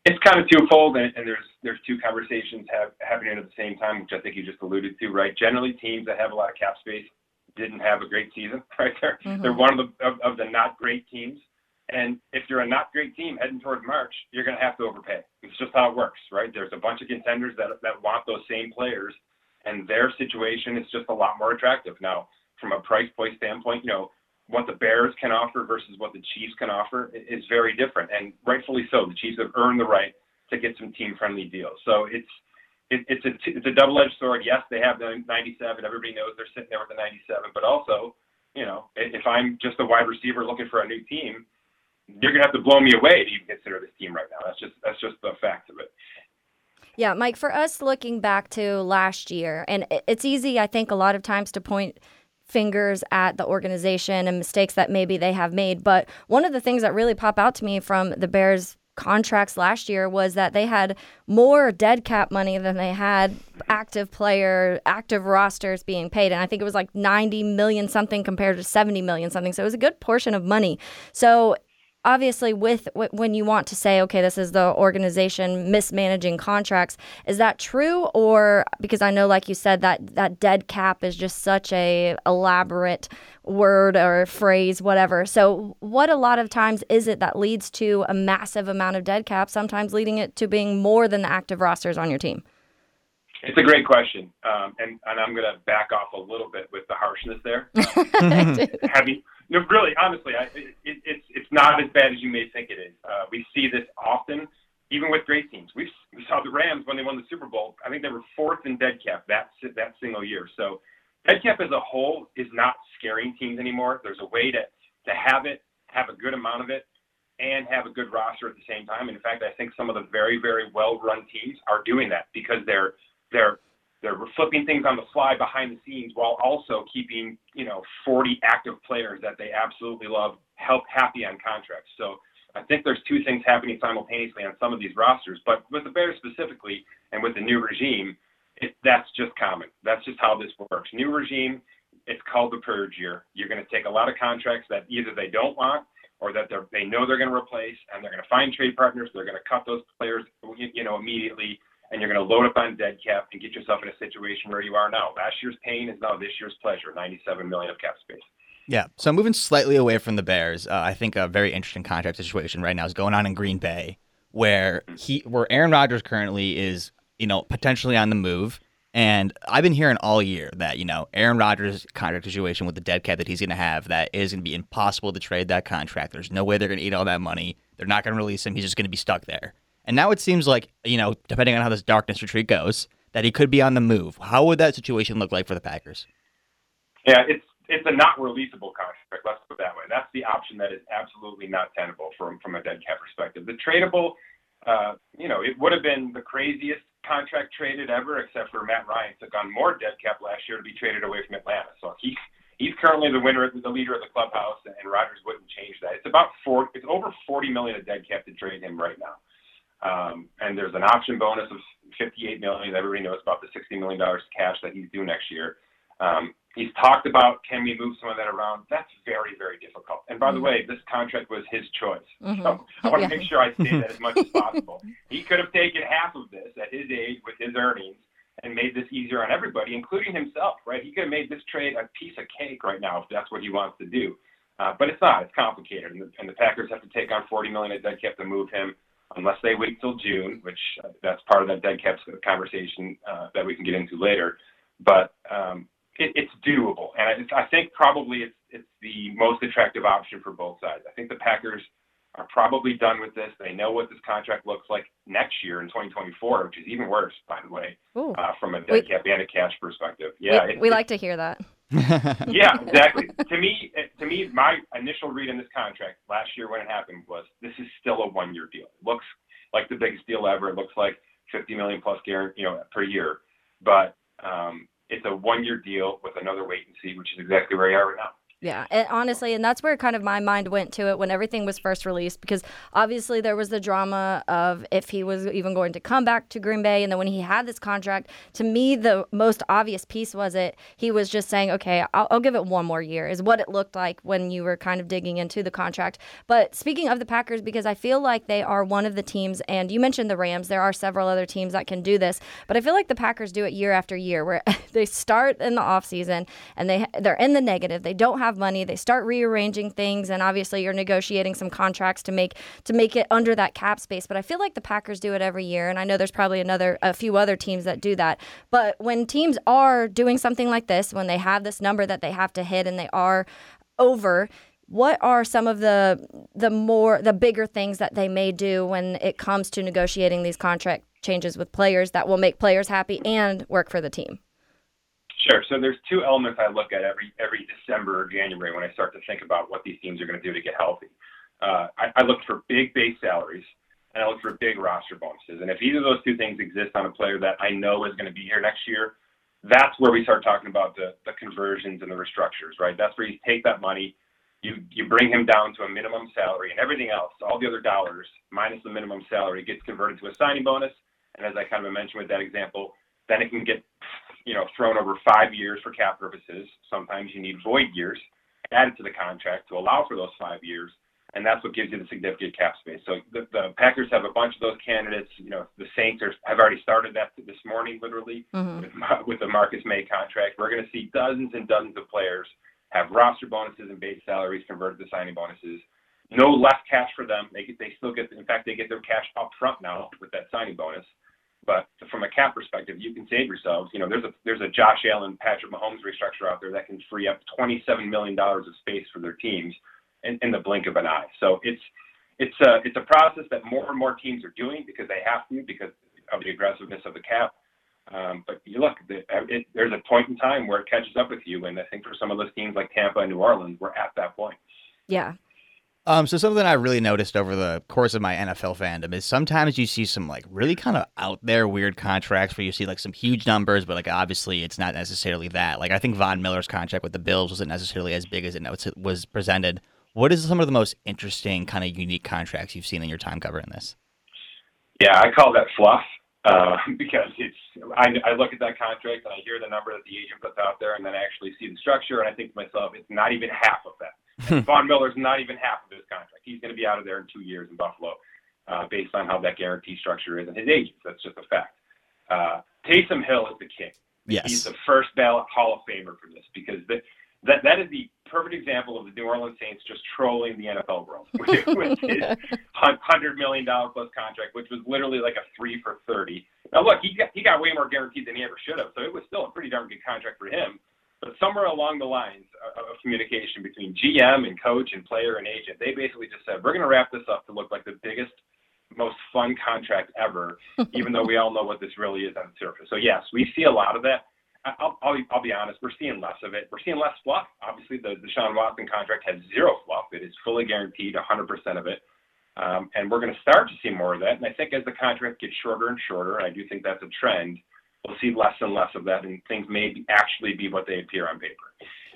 it's kind of twofold, and, and there's there's two conversations have, happening at the same time, which I think you just alluded to, right? Generally, teams that have a lot of cap space didn't have a great season, right? They're mm-hmm. they're one of the of, of the not great teams, and if you're a not great team heading towards March, you're going to have to overpay. It's just how it works, right? There's a bunch of contenders that that want those same players, and their situation is just a lot more attractive now. From a price point standpoint, you know, what the Bears can offer versus what the Chiefs can offer is very different, and rightfully so. The Chiefs have earned the right to get some team-friendly deals. So it's it, it's a it's a double-edged sword. Yes, they have the 97. Everybody knows they're sitting there with the 97, but also, you know, if I'm just a wide receiver looking for a new team, you're gonna have to blow me away to even consider this team right now. That's just that's just the fact of it. Yeah, Mike. For us, looking back to last year, and it's easy, I think, a lot of times to point fingers at the organization and mistakes that maybe they have made. But one of the things that really pop out to me from the Bears contracts last year was that they had more dead cap money than they had active player active rosters being paid. And i think it was like 90 million something compared to 70 million something. So it was a good portion of money. So obviously with when you want to say okay this is the organization mismanaging contracts is that true? Or because i know like you said that that dead cap is just such a elaborate word or phrase whatever. So what a lot of times is it that leads to a massive amount of dead cap sometimes leading it to being more than the active rosters on your team it's a great question, um, and, and I'm going to back off a little bit with the harshness there. have you, no, really, honestly, I, it, it's it's not as bad as you may think it is. Uh, we see this often even with great teams. We we saw the Rams when they won the Super Bowl. I think they were fourth in dead cap that that single year. So dead cap as a whole is not scaring teams anymore. There's a way to to have it, have a good amount of it, and have a good roster at the same time. And in fact, I think some of the very very well run teams are doing that because they're they're they're flipping things on the fly behind the scenes while also keeping you know 40 active players that they absolutely love help happy on contracts. So I think there's two things happening simultaneously on some of these rosters, but with the Bears specifically and with the new regime, it, that's just common. That's just how this works. New regime, it's called the purge year. You're going to take a lot of contracts that either they don't want or that they know they're going to replace, and they're going to find trade partners. They're going to cut those players, you know, immediately, and you're going to load up on dead cap and get yourself in a situation where you are now. Last year's pain is now this year's pleasure. 97 million of cap space. Yeah. So moving slightly away from the Bears, uh, I think a very interesting contract situation right now is going on in Green Bay, where he, where Aaron Rodgers currently is, you know, potentially on the move. And I've been hearing all year that you know Aaron Rodgers' contract situation with the dead cap that he's going to have that is going to be impossible to trade that contract. There's no way they're going to eat all that money. They're not going to release him. He's just going to be stuck there. And now it seems like you know, depending on how this darkness retreat goes, that he could be on the move. How would that situation look like for the Packers? Yeah, it's it's a not releasable contract. Let's put it that way. That's the option that is absolutely not tenable from from a dead cap perspective. The tradable, uh, you know, it would have been the craziest contract traded ever, except for Matt Ryan took on more dead cap last year to be traded away from Atlanta. So he he's currently the winner, the leader of the clubhouse, and Rodgers wouldn't change that. It's about four, it's over 40 million of dead cap to trade him right now. Um, and there's an option bonus of 58 million. Everybody knows about the 60 million dollars cash that he's due next year. Um, He's talked about can we move some of that around. That's very, very difficult. And by the mm-hmm. way, this contract was his choice. Mm-hmm. So I want to yeah. make sure I say that as much as possible. he could have taken half of this at his age with his earnings and made this easier on everybody, including himself, right? He could have made this trade a piece of cake right now if that's what he wants to do. Uh, but it's not. It's complicated, and the, and the Packers have to take on 40 million of dead cap to move him, unless they wait till June, which uh, that's part of that dead cap conversation uh, that we can get into later. But um, it, it's doable, and I, I think probably it's it's the most attractive option for both sides. I think the Packers are probably done with this. They know what this contract looks like next year in 2024, which is even worse, by the way, uh, from a dead we, cap and a cash perspective. Yeah, we, it, we like to hear that. yeah, exactly. to me, to me, my initial read on this contract last year when it happened was this is still a one-year deal. It looks like the biggest deal ever. It looks like 50 million plus guarantee, you know, per year, but um, it's a one year deal with another wait and see, which is exactly where we are right now. Yeah, and honestly, and that's where kind of my mind went to it when everything was first released because obviously there was the drama of if he was even going to come back to Green Bay. And then when he had this contract, to me, the most obvious piece was it he was just saying, okay, I'll, I'll give it one more year, is what it looked like when you were kind of digging into the contract. But speaking of the Packers, because I feel like they are one of the teams, and you mentioned the Rams, there are several other teams that can do this, but I feel like the Packers do it year after year where they start in the offseason and they, they're in the negative. They don't have have money. They start rearranging things, and obviously you're negotiating some contracts to make to make it under that cap space. But I feel like the Packers do it every year, and I know there's probably another a few other teams that do that. But when teams are doing something like this, when they have this number that they have to hit and they are over what are some of the the more the bigger things that they may do when it comes to negotiating these contract changes with players that will make players happy and work for the team Sure. So there's two elements I look at every every December or January when I start to think about what these teams are going to do to get healthy. Uh, I, I look for big base salaries and I look for big roster bonuses. And if either of those two things exist on a player that I know is going to be here next year, that's where we start talking about the the conversions and the restructures, right? That's where you take that money, you you bring him down to a minimum salary, and everything else, all the other dollars minus the minimum salary, gets converted to a signing bonus. And as I kind of mentioned with that example, then it can get you know, thrown over five years for cap purposes. Sometimes you need void years added to the contract to allow for those five years, and that's what gives you the significant cap space. So the, the Packers have a bunch of those candidates. You know, the Saints are, have already started that this morning, literally, mm-hmm. with, with the Marcus Maye contract. We're going to see dozens and dozens of players have roster bonuses and base salaries converted to signing bonuses. No less cash for them. They get, they still get, in fact, they get their cash up front now with that signing bonus. But from a cap perspective, you can save yourselves. You know, there's a there's a Josh Allen, Patrick Mahomes restructure out there that can free up 27 million dollars of space for their teams in, in the blink of an eye. So it's it's a it's a process that more and more teams are doing because they have to because of the aggressiveness of the cap. Um, but you look, the, it, there's a point in time where it catches up with you, and I think for some of those teams like Tampa and New Orleans, we're at that point. Yeah. Um, so something I really noticed over the course of my NFL fandom is sometimes you see some like really kind of out there weird contracts where you see like some huge numbers, but like obviously it's not necessarily that. Like I think Von Miller's contract with the Bills wasn't necessarily as big as it was presented. What is some of the most interesting kind of unique contracts you've seen in your time covering this? Yeah, I call that fluff uh, because it's I, I look at that contract and I hear the number that the agent puts out there, and then I actually see the structure, and I think to myself, it's not even half of that. Von Miller's not even half of his contract. He's going to be out of there in two years in Buffalo, uh, based on how that guarantee structure is and his agents. That's just a fact. Uh, Taysom Hill is the king. Yes. He's the first ballot Hall of Famer for this because the, that that is the perfect example of the New Orleans Saints just trolling the NFL world with, with his hundred million dollar plus contract, which was literally like a three for thirty. Now look, he got he got way more guaranteed than he ever should have, so it was still a pretty darn good contract for him. But somewhere along the lines of communication between GM and coach and player and agent, they basically just said, we're going to wrap this up to look like the biggest, most fun contract ever, even though we all know what this really is on the surface. So, yes, we see a lot of that. I'll, I'll, I'll be honest, we're seeing less of it. We're seeing less fluff. Obviously, the Deshaun Watson contract has zero fluff. It is fully guaranteed, 100% of it. Um, and we're going to start to see more of that. And I think as the contract gets shorter and shorter, I do think that's a trend – we'll see less and less of that, and things may be, actually be what they appear on paper.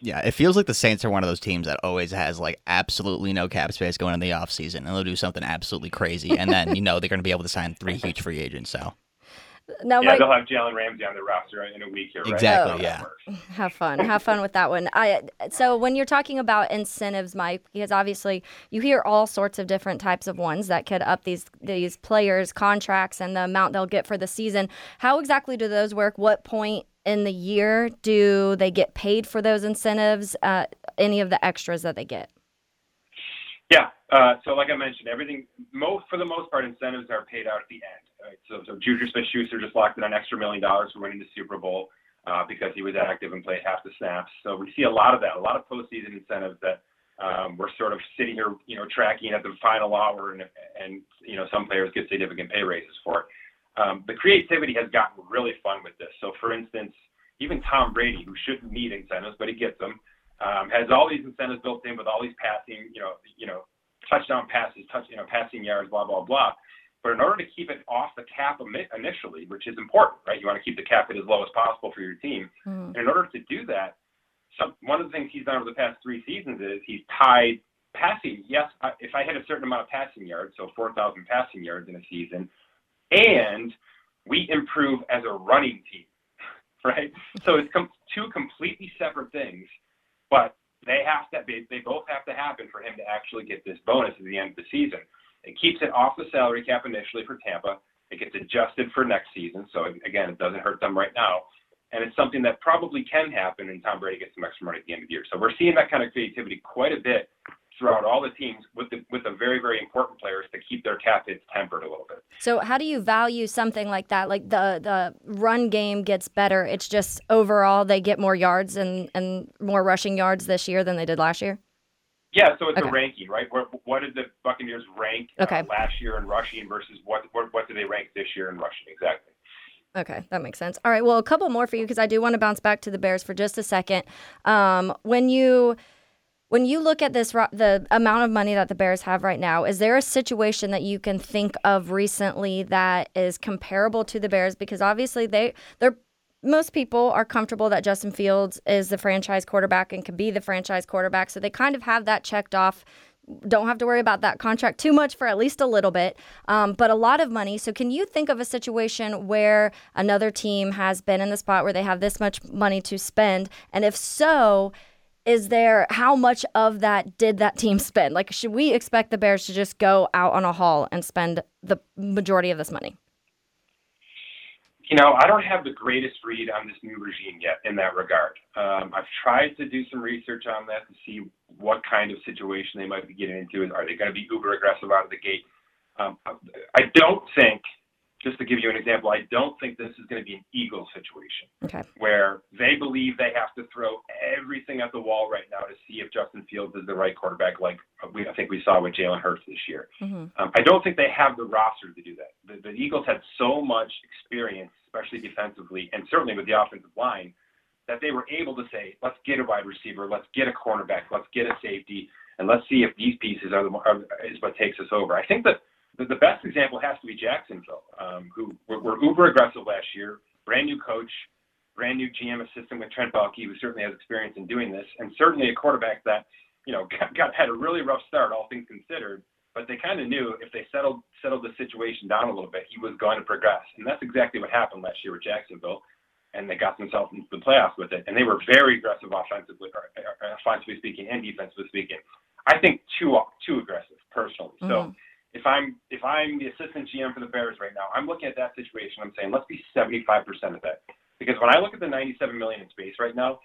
Yeah, it feels like the Saints are one of those teams that always has like absolutely no cap space going in the offseason, and they'll do something absolutely crazy, and then you know they're going to be able to sign three huge free agents. So now, yeah, Mike, they'll have Jalen Ramsey on the roster in a week here. Right? Exactly. Oh. Yeah. Have fun. Have fun with that one. I so when you're talking about incentives, Mike, because obviously you hear all sorts of different types of ones that could up these these players' contracts and the amount they'll get for the season. How exactly do those work? What point in the year do they get paid for those incentives? Uh, any of the extras that they get? Yeah. Uh, so, like I mentioned, everything most for the most part, incentives are paid out at the end. Right? So, so Juju Smith-Schuster just locked in an extra million dollars for winning the Super Bowl uh, because he was active and played half the snaps. So we see a lot of that, a lot of postseason incentives that um, we're sort of sitting here, you know, tracking at the final hour, and and you know some players get significant pay raises for it. Um, the creativity has gotten really fun with this. So, for instance, even Tom Brady, who shouldn't need incentives, but he gets them, um, has all these incentives built in with all these passing, you know, you know, touchdown passes, touch, you know, passing yards, blah blah blah. But in order to keep it off the cap initially, which is important, right? You want to keep the cap at as low as possible for your team. Mm. And in order to do that, some, one of the things he's done over the past three seasons is he's tied passing. Yes, if I hit a certain amount of passing yards, so 4,000 passing yards in a season, and we improve as a running team, right? So it's com- two completely separate things, but they have to they, they both have to happen for him to actually get this bonus at the end of the season. It keeps it off the salary cap initially for Tampa. It gets adjusted for next season. So again, it doesn't hurt them right now. And it's something that probably can happen, and Tom Brady gets some extra money at the end of the year. So we're seeing that kind of creativity quite a bit throughout all the teams with the with the very very important players to keep their cap hits tempered a little bit. So how do you value something like that? Like the the run game gets better. It's just overall they get more yards and and more rushing yards this year than they did last year. Yeah, so it's okay. a ranking, right? What, what did the Buccaneers rank uh, okay. uh, last year in rushing versus what, what what do they rank this year in rushing exactly? Okay, that makes sense. All right, well, a couple more for you because I do want to bounce back to the Bears for just a second. Um, when you when you look at this the amount of money that the Bears have right now, is there a situation that you can think of recently that is comparable to the Bears? Because obviously they they're most people are comfortable that Justin Fields is the franchise quarterback and can be the franchise quarterback. So they kind of have that checked off. Don't have to worry about that contract too much for at least a little bit, um, but a lot of money. So, can you think of a situation where another team has been in the spot where they have this much money to spend? And if so, is there how much of that did that team spend? Like, should we expect the Bears to just go out on a haul and spend the majority of this money? You know, I don't have the greatest read on this new regime yet in that regard. Um, I've tried to do some research on that to see what kind of situation they might be getting into. Are they going to be uber aggressive out of the gate? Um, I don't think just to give you an example, I don't think this is going to be an Eagles situation Okay. where they believe they have to throw everything at the wall right now to see if Justin Fields is the right quarterback, like we, I think we saw with Jalen Hurts this year. hmm Um, I don't think they have the roster to do that. The, the Eagles had so much experience, especially defensively, and certainly with the offensive line, that they were able to say, let's get a wide receiver, let's get a cornerback, let's get a safety, and let's see if these pieces are, the, are is what takes us over. I think that the, the best example has to be Jacksonville, um, who were, were uber aggressive last year, brand new coach, brand new GM assistant with Trent Baalke, who certainly has experience in doing this, and certainly a quarterback that you know got, got had a really rough start, all things considered. But they kind of knew if they settled settled the situation down a little bit, he was going to progress, and that's exactly what happened last year with Jacksonville. And they got themselves into the playoffs with it, and they were very aggressive offensively, or, or offensively speaking, and defensively speaking. I think too too aggressive personally. So Mhm. If I'm if I'm the assistant GM for the Bears right now, I'm looking at that situation. I'm saying let's be 75% of that because when I look at the 97 million in space right now,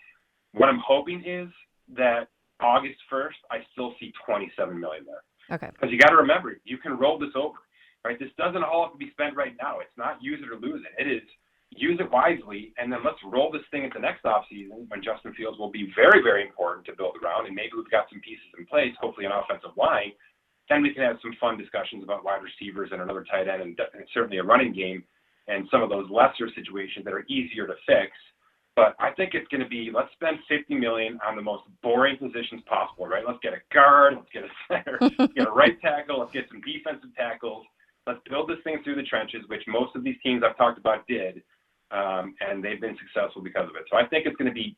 what I'm hoping is that August 1st, I still see 27 million there. Okay. Because you got to remember, you can roll this over, right? This doesn't all have to be spent right now. It's not use it or lose it. It is use it wisely, and then let's roll this thing into next offseason when Justin Fields will be very, very important to build around, and maybe we've got some pieces in place, hopefully an offensive line. Then we can have some fun discussions about wide receivers and another tight end, and, and certainly a running game, and some of those lesser situations that are easier to fix. But I think it's going to be let's spend 50 million on the most boring positions possible, right? Let's get a guard, let's get a center, get a right tackle, let's get some defensive tackles. Let's build this thing through the trenches, which most of these teams I've talked about did, um, and they've been successful because of it. So I think it's going to be,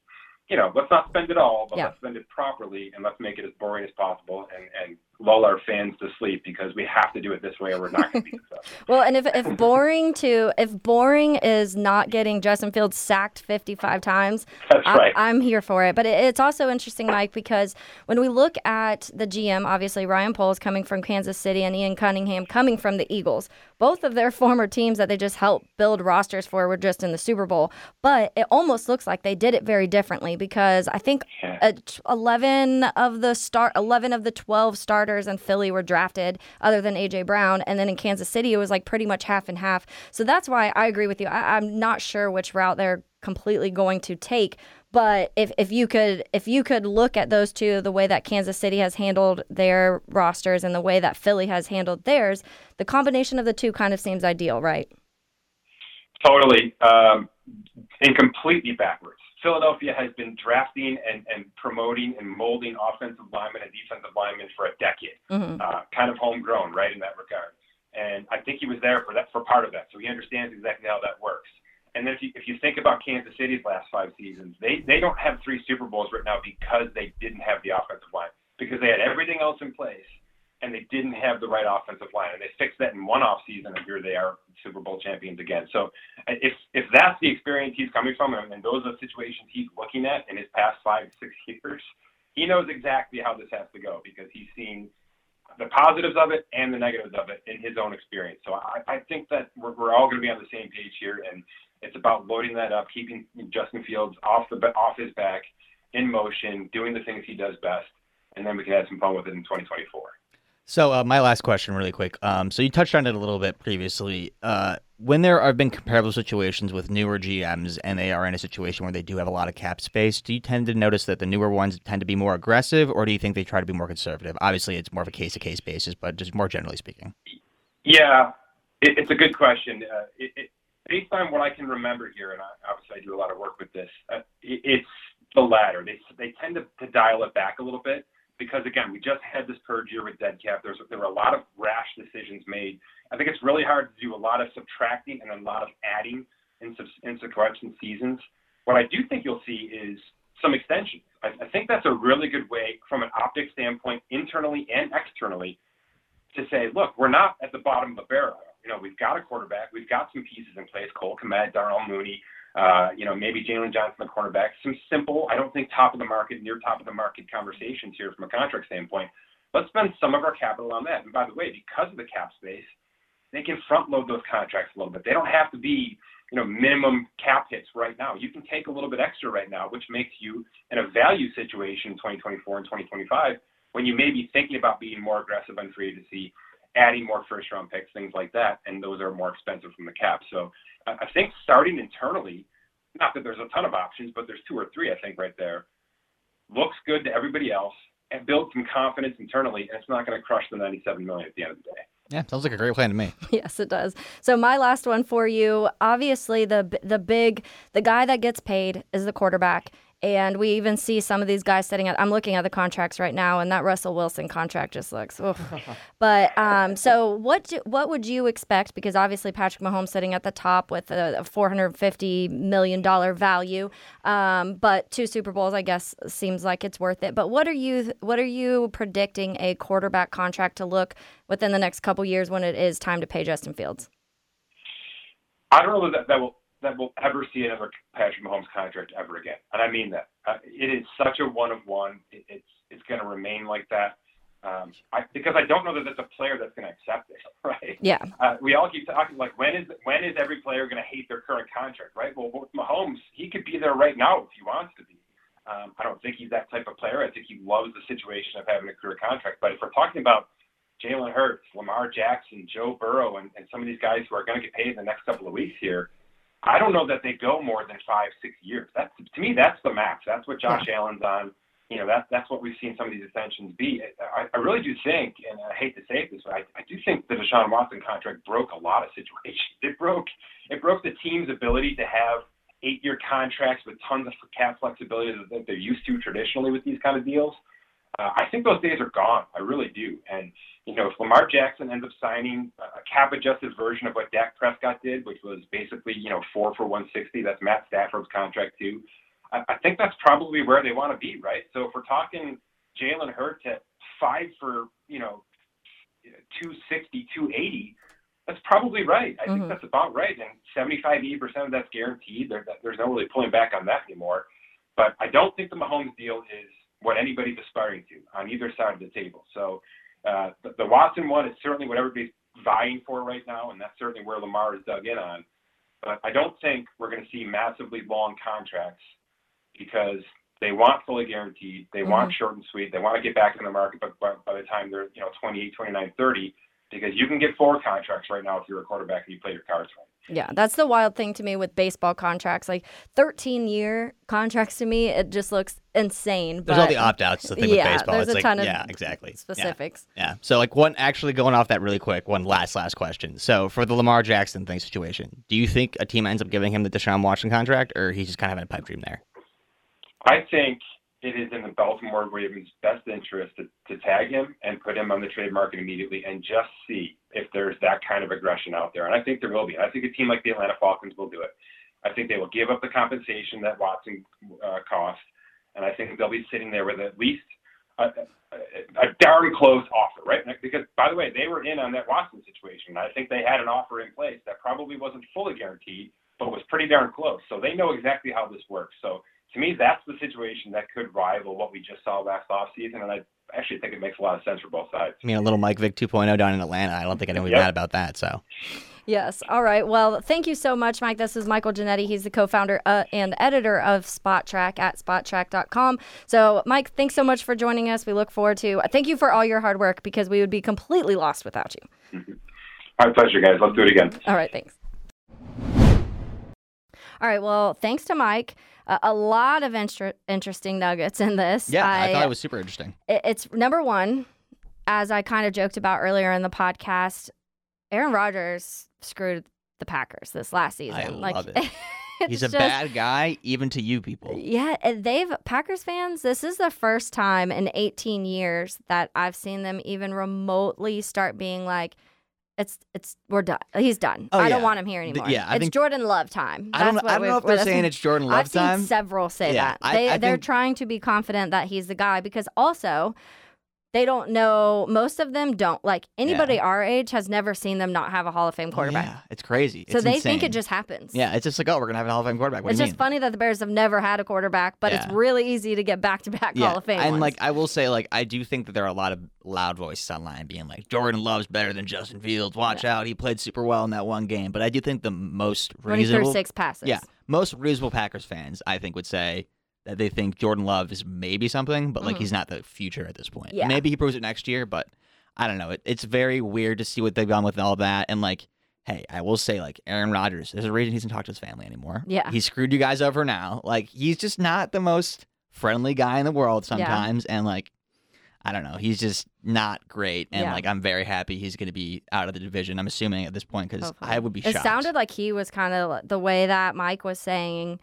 you know, let's not spend it all, but Yeah. let's spend it properly and let's make it as boring as possible and, and lull our fans to sleep because we have to do it this way or we're not going to be successful. Well, and if, if boring to if boring is not getting Justin Fields sacked 55 times, That's right. I, am here for it. But it, it's also interesting, Mike, because when we look at the GM, obviously Ryan Poles coming from Kansas City and Ian Cunningham coming from the Eagles. Both of their former teams that they just helped build rosters for were just in the Super Bowl. But it almost looks like they did it very differently because I think Yeah. uh, 11 of the start 11 of the 12 starters in Philly were drafted other than AJ Brown. And then in Kansas City it was like pretty much half and half. So that's why I agree with you. I, I'm not sure which route they're completely going to take. But if, if you could if you could look at those two the way that Kansas City has handled their rosters and the way that Philly has handled theirs the combination of the two kind of seems ideal right? Totally. Um, and completely backwards. Philadelphia has been drafting and, and promoting and molding offensive linemen and defensive linemen for a decade. hmm Uh, kind of homegrown, right, in that regard. And I think he was there for that for part of that, so he understands exactly how that works. And then if you if you think about Kansas City's last five seasons, they they don't have three Super Bowls right now because they didn't have the offensive line because they had everything else in place and they didn't have the right offensive line, and they fixed that in one off season, and here they are Super Bowl champions again. So uh, if if that's the experience he's coming from, and those are situations he's looking at in his past five six years, he knows exactly how this has to go because he's seen the positives of it and the negatives of it in his own experience. So I, I think that we're, we're all going to be on the same page here, and it's about loading that up, keeping Justin Fields off the off his back, in motion, doing the things he does best, and then we can have some fun with it in 2024. So uh, my last question, really quick. Um, so you touched on it a little bit previously. Uh, when there have been comparable situations with newer GMs, and they are in a situation where they do have a lot of cap space, do you tend to notice that the newer ones tend to be more aggressive, or do you think they try to be more conservative? Obviously, it's more of a case to case basis, but just more generally speaking. Yeah, it, it's a good question. Uh, it, it, based on what I can remember here, and I, obviously I do a lot of work with this, uh, it, it's the latter. They they tend to, to dial it back a little bit because again, we just had this purge year with dead cap. There's there were a lot of rash decisions made. I think it's really hard to do a lot of subtracting and a lot of adding in, in sequential seasons. What I do think you'll see is some extensions. I, I think that's a really good way, from an optics standpoint, internally and externally, to say, look, we're not at the bottom of the barrel. You know, we've got a quarterback, we've got some pieces in place: Cole Kmet, Darnell Mooney, uh, you know, maybe Jaylon Johnson, the cornerback. Some simple, I don't think top of the market, near top of the market conversations here from a contract standpoint. Let's spend some of our capital on that. And by the way, because of the cap space, they can front load those contracts a little bit. They don't have to be, you know, minimum cap hits right now. You can take a little bit extra right now, which makes you in a value situation in 2024 and 2025 when you may be thinking about being more aggressive on free agency adding more first round picks, things like that, and those are more expensive from the cap. So I think starting internally, not that there's a ton of options, but there's two or three I think right there, looks good to everybody else and build some confidence internally, and it's not going to crush the 97 million at the end of the day. Yeah, sounds like a great plan to me. Yes, it does. So my last one for you, obviously the the big the guy that gets paid is the quarterback. And we even see some of these guys setting up. I'm looking at the contracts right now, and that Russell Wilson contract just looks. but um, so what? Do, what would you expect? Because obviously Patrick Mahomes sitting at the top with a, a 450 million dollar value, um, but two Super Bowls, I guess, seems like it's worth it. But what are you? What are you predicting a quarterback contract to look within the next couple years when it is time to pay Justin Fields? I don't know that that will that we'll ever see another Patrick Mahomes contract ever again. And I mean that. Uh, it is such a one of one. It, it's it's going to remain like that. Um, I, because I don't know that there's a player that's going to accept it, right? Yeah. Uh, we all keep talking like when is when is every player going to hate their current contract, right? Well, with Mahomes, he could be there right now if he wants to be. Um, I don't think he's that type of player. I think he loves the situation of having a career contract. But if we're talking about Jalen Hurts, Lamar Jackson, Joe Burrow, and, and some of these guys who are going to get paid in the next couple of weeks here, I don't know that they go more than five, six years. That's to me, that's the max. That's what Josh yeah. Allen's on. You know, that's that's what we've seen some of these extensions be. I, I really do think, and I hate to say it this way, I, I do think the Deshaun Watson contract broke a lot of situations. It broke it broke the team's ability to have eight year contracts with tons of cap flexibility that they're used to traditionally with these kind of deals. Uh, I think those days are gone. I really do. And you know, if Lamar Jackson ends up signing a cap adjusted version of what Dak Prescott did, which was basically you know four for 160, that's Matt Stafford's contract too. I, I think that's probably where they want to be, right? So if we're talking Jalen Hurts at five for you know 260, 280 that's probably right. I mm-hmm. think that's about right. And 75, 80% of that's guaranteed. There, there's no really pulling back on that anymore. But I don't think the Mahomes deal is what anybody's aspiring to on either side of the table. So uh, the, the Watson one is certainly what everybody's vying for right now, and that's certainly where Lamar is dug in on. But I don't think we're going to see massively long contracts because they want fully guaranteed. They mm-hmm. want short and sweet. They want to get back in the market, but by, by the time they're you know 28, 29, 30, because you can get four contracts right now if you're a quarterback and you play your cards right. Yeah, that's the wild thing to me with baseball contracts. Like 13 year contracts to me, it just looks insane. There's all the opt outs. The thing yeah, with baseball, there's it's a like, ton of yeah, exactly. Specifics. Yeah. yeah. So, like, one actually going off that really quick, one last, last question. So, for the Lamar Jackson thing situation, do you think a team ends up giving him the Deshaun Watson contract or he's just kind of having a pipe dream there? I think it is in the Baltimore Ravens' best interest to, to tag him and put him on the trade market immediately and just see if there's that kind of aggression out there. And I think there will be. I think a team like the Atlanta Falcons will do it. I think they will give up the compensation that Watson uh, cost, and I think they'll be sitting there with at least a, a, a darn close offer, right? Because by the way, they were in on that Watson situation. I think they had an offer in place that probably wasn't fully guaranteed, but was pretty darn close. So they know exactly how this works. So to me, that's the situation that could rival what we just saw last offseason, and I actually think it makes a lot of sense for both sides. I mean, a little Mike Vick 2.0 down in Atlanta. I don't think anyone would be yep. mad about that. So. Yes. All right. Well, thank you so much, Mike. This is Michael Ginnitti. He's the co-founder uh, and editor of Spotrac at spotrac.com. So, Mike, thanks so much for joining us. We look forward to. Thank you for all your hard work because we would be completely lost without you. Mm-hmm. My pleasure, guys. Let's do it again. All right. Thanks. All right. Well, thanks to Mike. Uh, a lot of inter- interesting nuggets in this. Yeah, I, I thought it was super interesting. It, it's number one, as I kind of joked about earlier in the podcast, Aaron Rodgers screwed the Packers this last season. I like, love it. He's a just, bad guy, even to you people. Yeah, they've Packers fans. This is the first time in 18 years that I've seen them even remotely start being like, it's it's we're done. He's done. Oh, I don't want him here anymore. yeah, I it's think, Jordan Love time. That's I don't, I don't know if they're saying it's Jordan Love I've time. Seen several say yeah, that. They I, I they're think... trying to be confident that he's the guy because also they don't know. Most of them don't. Like anybody yeah. our age has never seen them not have a Hall of Fame quarterback. Yeah, it's crazy. So it's they think it just happens. Yeah, it's just like, oh, we're gonna have a Hall of Fame quarterback. What it's just funny that the Bears have never had a quarterback, but yeah. it's really easy to get back to back Hall of Fame. And ones. like I will say, like I do think that there are a lot of loud voices online being like, Jordan Love's better than Justin Fields. Watch out, he played super well in that one game. But I do think the most reasonable six passes. Yeah, most reasonable Packers fans, I think, would say that they think Jordan Love is maybe something, but like mm-hmm. he's not the future at this point. Yeah. Maybe he proves it next year, but I don't know. It, it's very weird to see what they've done with all that. And like, hey, I will say, like Aaron Rodgers, there's a reason he doesn't talk to his family anymore. Yeah. he screwed you guys over now. Like, he's just not the most friendly guy in the world sometimes, and like. I don't know. He's just not great, and Yeah. like I'm very happy he's going to be out of the division. I'm assuming at this point because I would be It shocked. sounded like he was kind of the way that Mike was saying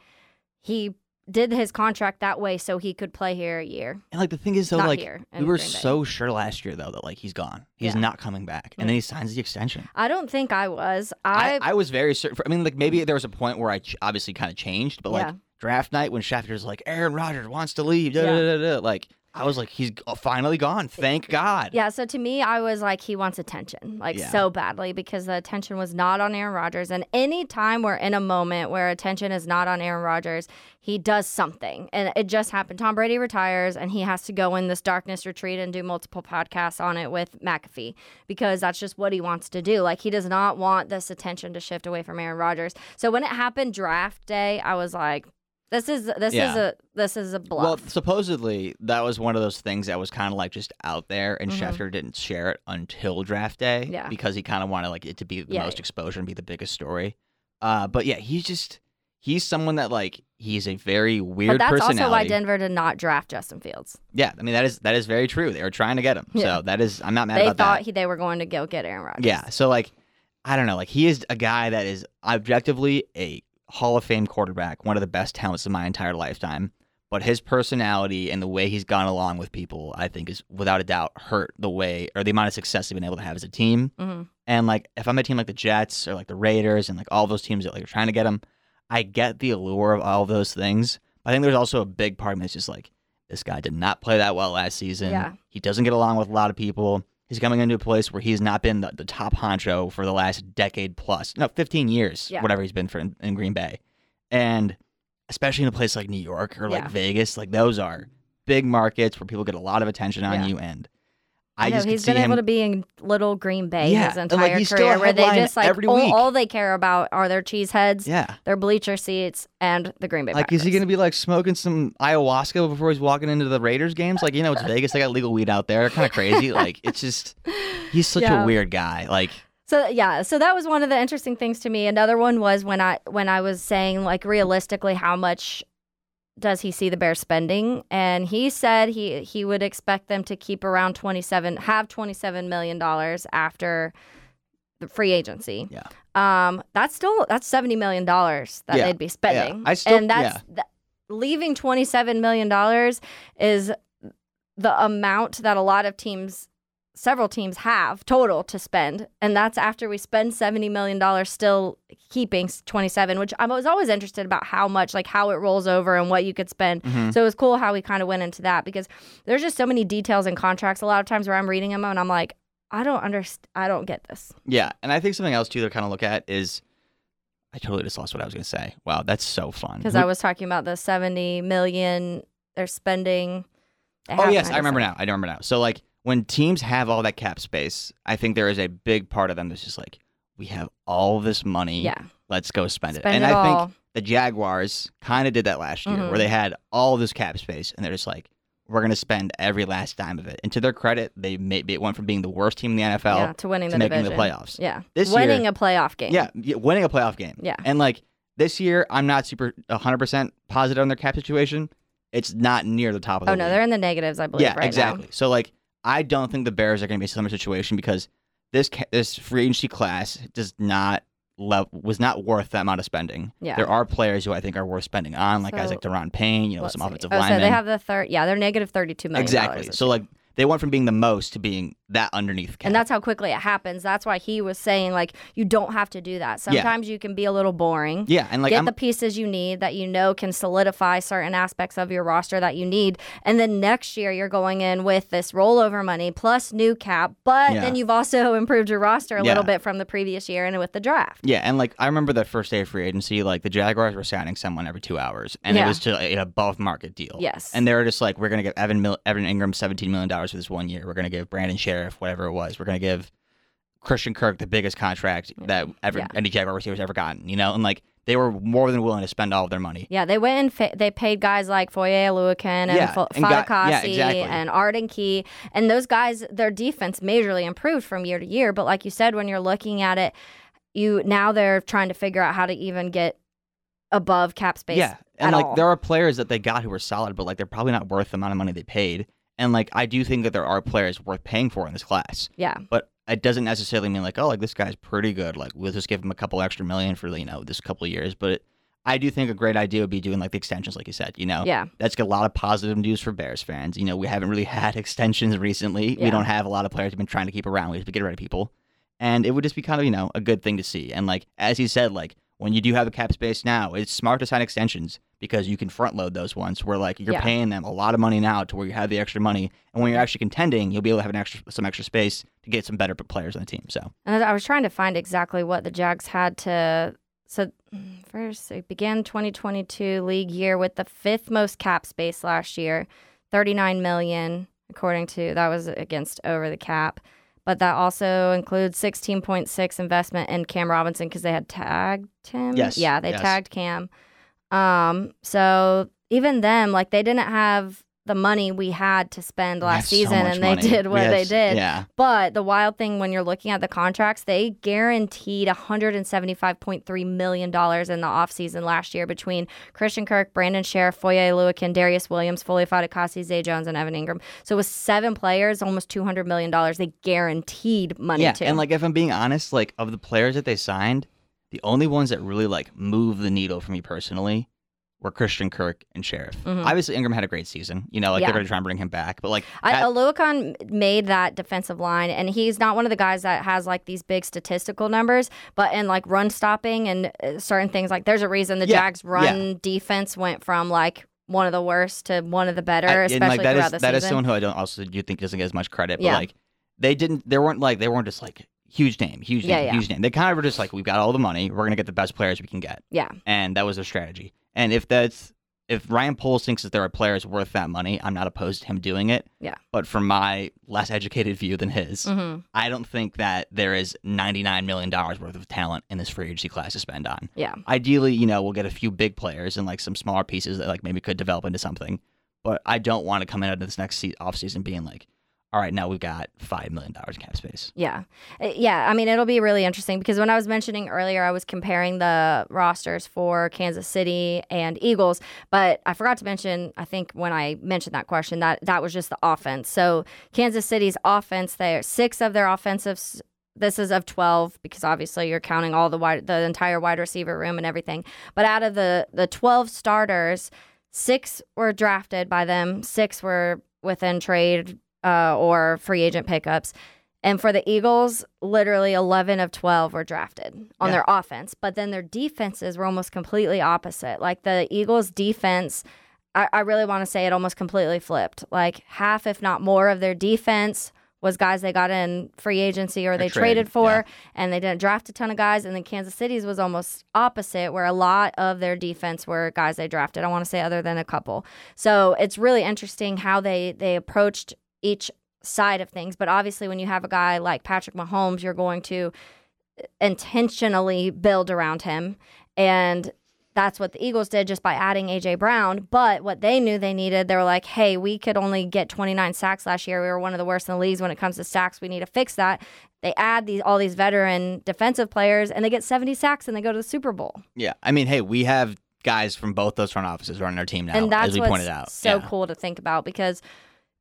he did his contract that way so he could play here a year. and like the thing is though, Not like here we were so sure last year though that like he's gone, he's Yeah. not coming back, and then he signs the extension. I don't think I was. I, I, I was very certain. I mean, like maybe there was a point where I ch- obviously kind of changed, but Yeah. like draft night when Schefter's like Aaron Rodgers wants to leave, da, da, Yeah. da, da, like I was like he's uh, finally gone. Thank God. yeah, so to me, I was like, he wants attention, like Yeah. so badly, because the attention was not on Aaron Rodgers. And any time we're in a moment where attention is not on Aaron Rodgers, he does something. And it just happened. Tom Brady retires, and he has to go in this darkness retreat and do multiple podcasts on it with McAfee because that's just what he wants to do. Like, he does not want this attention to shift away from Aaron Rodgers. So when it happened draft day, I was like, this is this is Yeah. a this is a bluff. Well, supposedly that was one of those things that was kind of like just out there, and Mhm. Schefter didn't share it until draft day, Yeah. because he kind of wanted like it to be the Yeah, most yeah. exposure and be the biggest story. Uh, but yeah, he's just he's someone that like he's a very weird but that's also why Denver did not draft Justin Fields. Yeah, I mean that is that is very true. They were trying to get him, Yeah. so that is I'm not mad they about thought that. he, they were going to go get Aaron Rodgers. Yeah, so like I don't know, like he is a guy that is objectively a Hall of Fame quarterback, one of the best talents of my entire lifetime. But his personality and the way he's gone along with people, I think, is without a doubt hurt the way or the amount of success they've been able to have as a team. hmm And like, if I'm a team like the Jets or like the Raiders and like all those teams that like are trying to get him, I get the allure of all of those things. But I think there's also a big part of me that's just like, this guy did not play that well last season. Yeah. He doesn't get along with a lot of people. He's coming into a place where he's not been the, the top honcho for the last decade plus, no, 15 years, Yeah. whatever he's been for in, in Green Bay. And especially in a place like New York or like Yeah. Vegas, like those are big markets where people get a lot of attention on Yeah. you. And I I know, just could he's been him. able to be in little Green Bay Yeah, his like, entire still career, where they just like all, all they care about are their cheese heads, yeah. their bleacher seats, and the Green Bay. Like, is he going to be like smoking some ayahuasca before he's walking into the Raiders games? Like, you know, it's Vegas. They got legal weed out there. Kind of crazy. like, it's just, he's such Yeah. a weird guy. Like, So yeah, so that was one of the interesting things to me. Another one was when I when I was saying like realistically how much does he see the Bears spending? And he said he he would expect them to keep around 27 have 27 million dollars after the free agency. Yeah. Um that's still that's 70 million dollars that Yeah, they'd be spending. I still- and that's that, leaving 27 million dollars is the amount that a lot of teams several teams have total to spend and that's after we spend 70 million dollars still keeping 27 which i was always interested about how much like how it rolls over and what you could spend Mhm. so it was cool how we kind of went into that because there's just so many details in contracts a lot of times where i'm reading them and i'm like i don't understand i don't get this yeah. And I think something else, too, to kind of look at is, I totally just lost what I was going to say. Wow, that's so fun. because i was talking about the 70 million they're spending They Oh yes, I remember 97. now. I remember now. So like when teams have all that cap space, I think there is a big part of them that's just like, we have all this money. yeah Let's go spend, spend it. And it I all think the Jaguars kind of did that last year, Mhm. where they had all this cap space, and they're just like, we're gonna spend every last dime of it. And to their credit, they made it went from being the worst team in the NFL yeah, to winning to the making division the playoffs. yeah This winning year- a playoff game Yeah, yeah, winning a playoff game. Yeah. And like this year, I'm not super 100% positive on their cap situation. It's not near the top of the oh no league. they're in the negatives i believe yeah, right exactly. now So like, I don't think the Bears are going to be a similar situation because this this free agency class does not was not worth that amount of spending. Yeah. There are players who I think are worth spending on, like guys So, like Daron Payne, you know, some see. offensive oh, linemen. so they have the third yeah they're negative 32 million exactly. So like, they went from being the most to being that underneath cap. And that's how quickly it happens. That's why he was saying like you don't have to do that. Sometimes you can be a little boring. yeah, and like Get I'm, the pieces you need that you know can solidify certain aspects of your roster that you need. And then next year you're going in with this rollover money plus new cap, but Yeah. then you've also improved your roster a Yeah. little bit from the previous year and with the draft. Yeah, and like I remember the first day of free agency, like the Jaguars were signing someone every two hours, and it was to an above market deal. Yes. and they were just like, we're gonna give Evan Mil- Evan Engram seventeen million dollars for this one year. We're gonna give Brandon Scherff whatever it was. We're gonna give Christian Kirk the biggest contract that ever Yeah. any Jaguar receiver's ever gotten. You know, and like they were more than willing to spend all of their money. Yeah, they went and fa- they paid guys like Foye Oluokun and Yeah, F- and got- yeah, exactly. and Arden Key. And those guys, their defense majorly improved from year to year. But like you said, when you're looking at it, you now they're trying to figure out how to even get above cap space. Yeah, and like all. there are players that they got who were solid, but like they're probably not worth the amount of money they paid. And like I do think that there are players worth paying for in this class, Yeah. but it doesn't necessarily mean like oh like this guy's pretty good. Like we'll just give him a couple extra million for you know this couple of years. But I do think a great idea would be doing like the extensions, like you said. You know, Yeah. that's got a lot of positive news for Bears fans. You know, we haven't really had extensions recently. Yeah. We don't have a lot of players we've been trying to keep around. We have to get rid of people. And it would just be kind of, you know, a good thing to see. And like as you said, like when you do have a cap space now, it's smart to sign extensions because you can front load those ones where like you're Yeah. paying them a lot of money now to where you have the extra money. And when you're actually contending, you'll be able to have an extra some extra space to get some better players on the team. So And I was trying to find exactly what the Jags had to. So mm, first, it began 2022 league year with the fifth most cap space last year, 39 million, according to that was against over the cap. But that also includes 16.6 investment in Cam Robinson because they had tagged him. Yes, Yeah, they yes. tagged Cam. Um, so even them, like they didn't have the money we had to spend last so season, much and they money. did what they did. Yeah. But the wild thing when you're looking at the contracts, they guaranteed $175.3 million in the offseason last year between Christian Kirk, Brandon Scherff, Foye Oluokun, Darious Williams, Foley Fatukasi, Zay Jones, and Evan Engram. So with seven players, almost $200 million, they guaranteed money yeah, to. and like if I'm being honest, like of the players that they signed, the only ones that really like move the needle for me personally were Christian Kirk and Scherff. Mhm. Obviously, Engram had a great season. You know, like Yeah. they're going to try and bring him back, but like I, at- Oluokun made that defensive line, and he's not one of the guys that has like these big statistical numbers, but in like run stopping and uh, certain things, like there's a reason the Yeah, Jags' run defense went from like one of the worst to one of the better, I- and, especially like that throughout is the that is season. someone who I don't also do think doesn't get as much credit. But Yeah. like they didn't, they weren't like they weren't just like huge name, huge name, Yeah, yeah. huge name. They kind of were just like we've got all the money, we're going to get the best players we can get, yeah, and that was their strategy. And if that's if Ryan Poles thinks that there are players worth that money, I'm not opposed to him doing it. Yeah. But from my less educated view than his, hmm I don't think that there is $99 million worth of talent in this free agency class to spend on. yeah, Ideally, you know, we'll get a few big players and like some smaller pieces that like maybe could develop into something. But I don't want to come in into this next se- offseason being like, all right, now we've got $5 million in cap space. yeah, Uh, yeah. I mean, it'll be really interesting because when I was mentioning earlier, I was comparing the rosters for Kansas City and Eagles, but I forgot to mention. I think when I mentioned that question, that that was just the offense. So Kansas City's offense, there six of their offensive. This is of twelve because obviously you're counting all the wide, the entire wide receiver room and everything. But out of the the twelve starters, six were drafted by them, six were within trade uh, or free agent pickups. And for the Eagles, literally 11 of 12 were drafted on Yeah. their offense. But then their defenses were almost completely opposite. Like the Eagles' defense, I, I really want to say it almost completely flipped. Like half, if not more, of their defense was guys they got in free agency or they trade, traded for, yeah. and they didn't draft a ton of guys. And then Kansas City's was almost opposite, where a lot of their defense were guys they drafted. I want to say other than a couple. So it's really interesting how they they approached each side of things. But obviously, when you have a guy like Patrick Mahomes, you're going to intentionally build around him. And that's what the Eagles did just by adding AJ Brown. But what they knew they needed, they were like, hey, we could only get 29 sacks last year. We were one of the worst in the leagues when it comes to sacks. We need to fix that. They add these all these veteran defensive players and they get 70 sacks and they go to the Super Bowl. Yeah. I mean, hey, we have guys from both those front offices running our team now, and that's as we pointed out. so Yeah. cool to think about because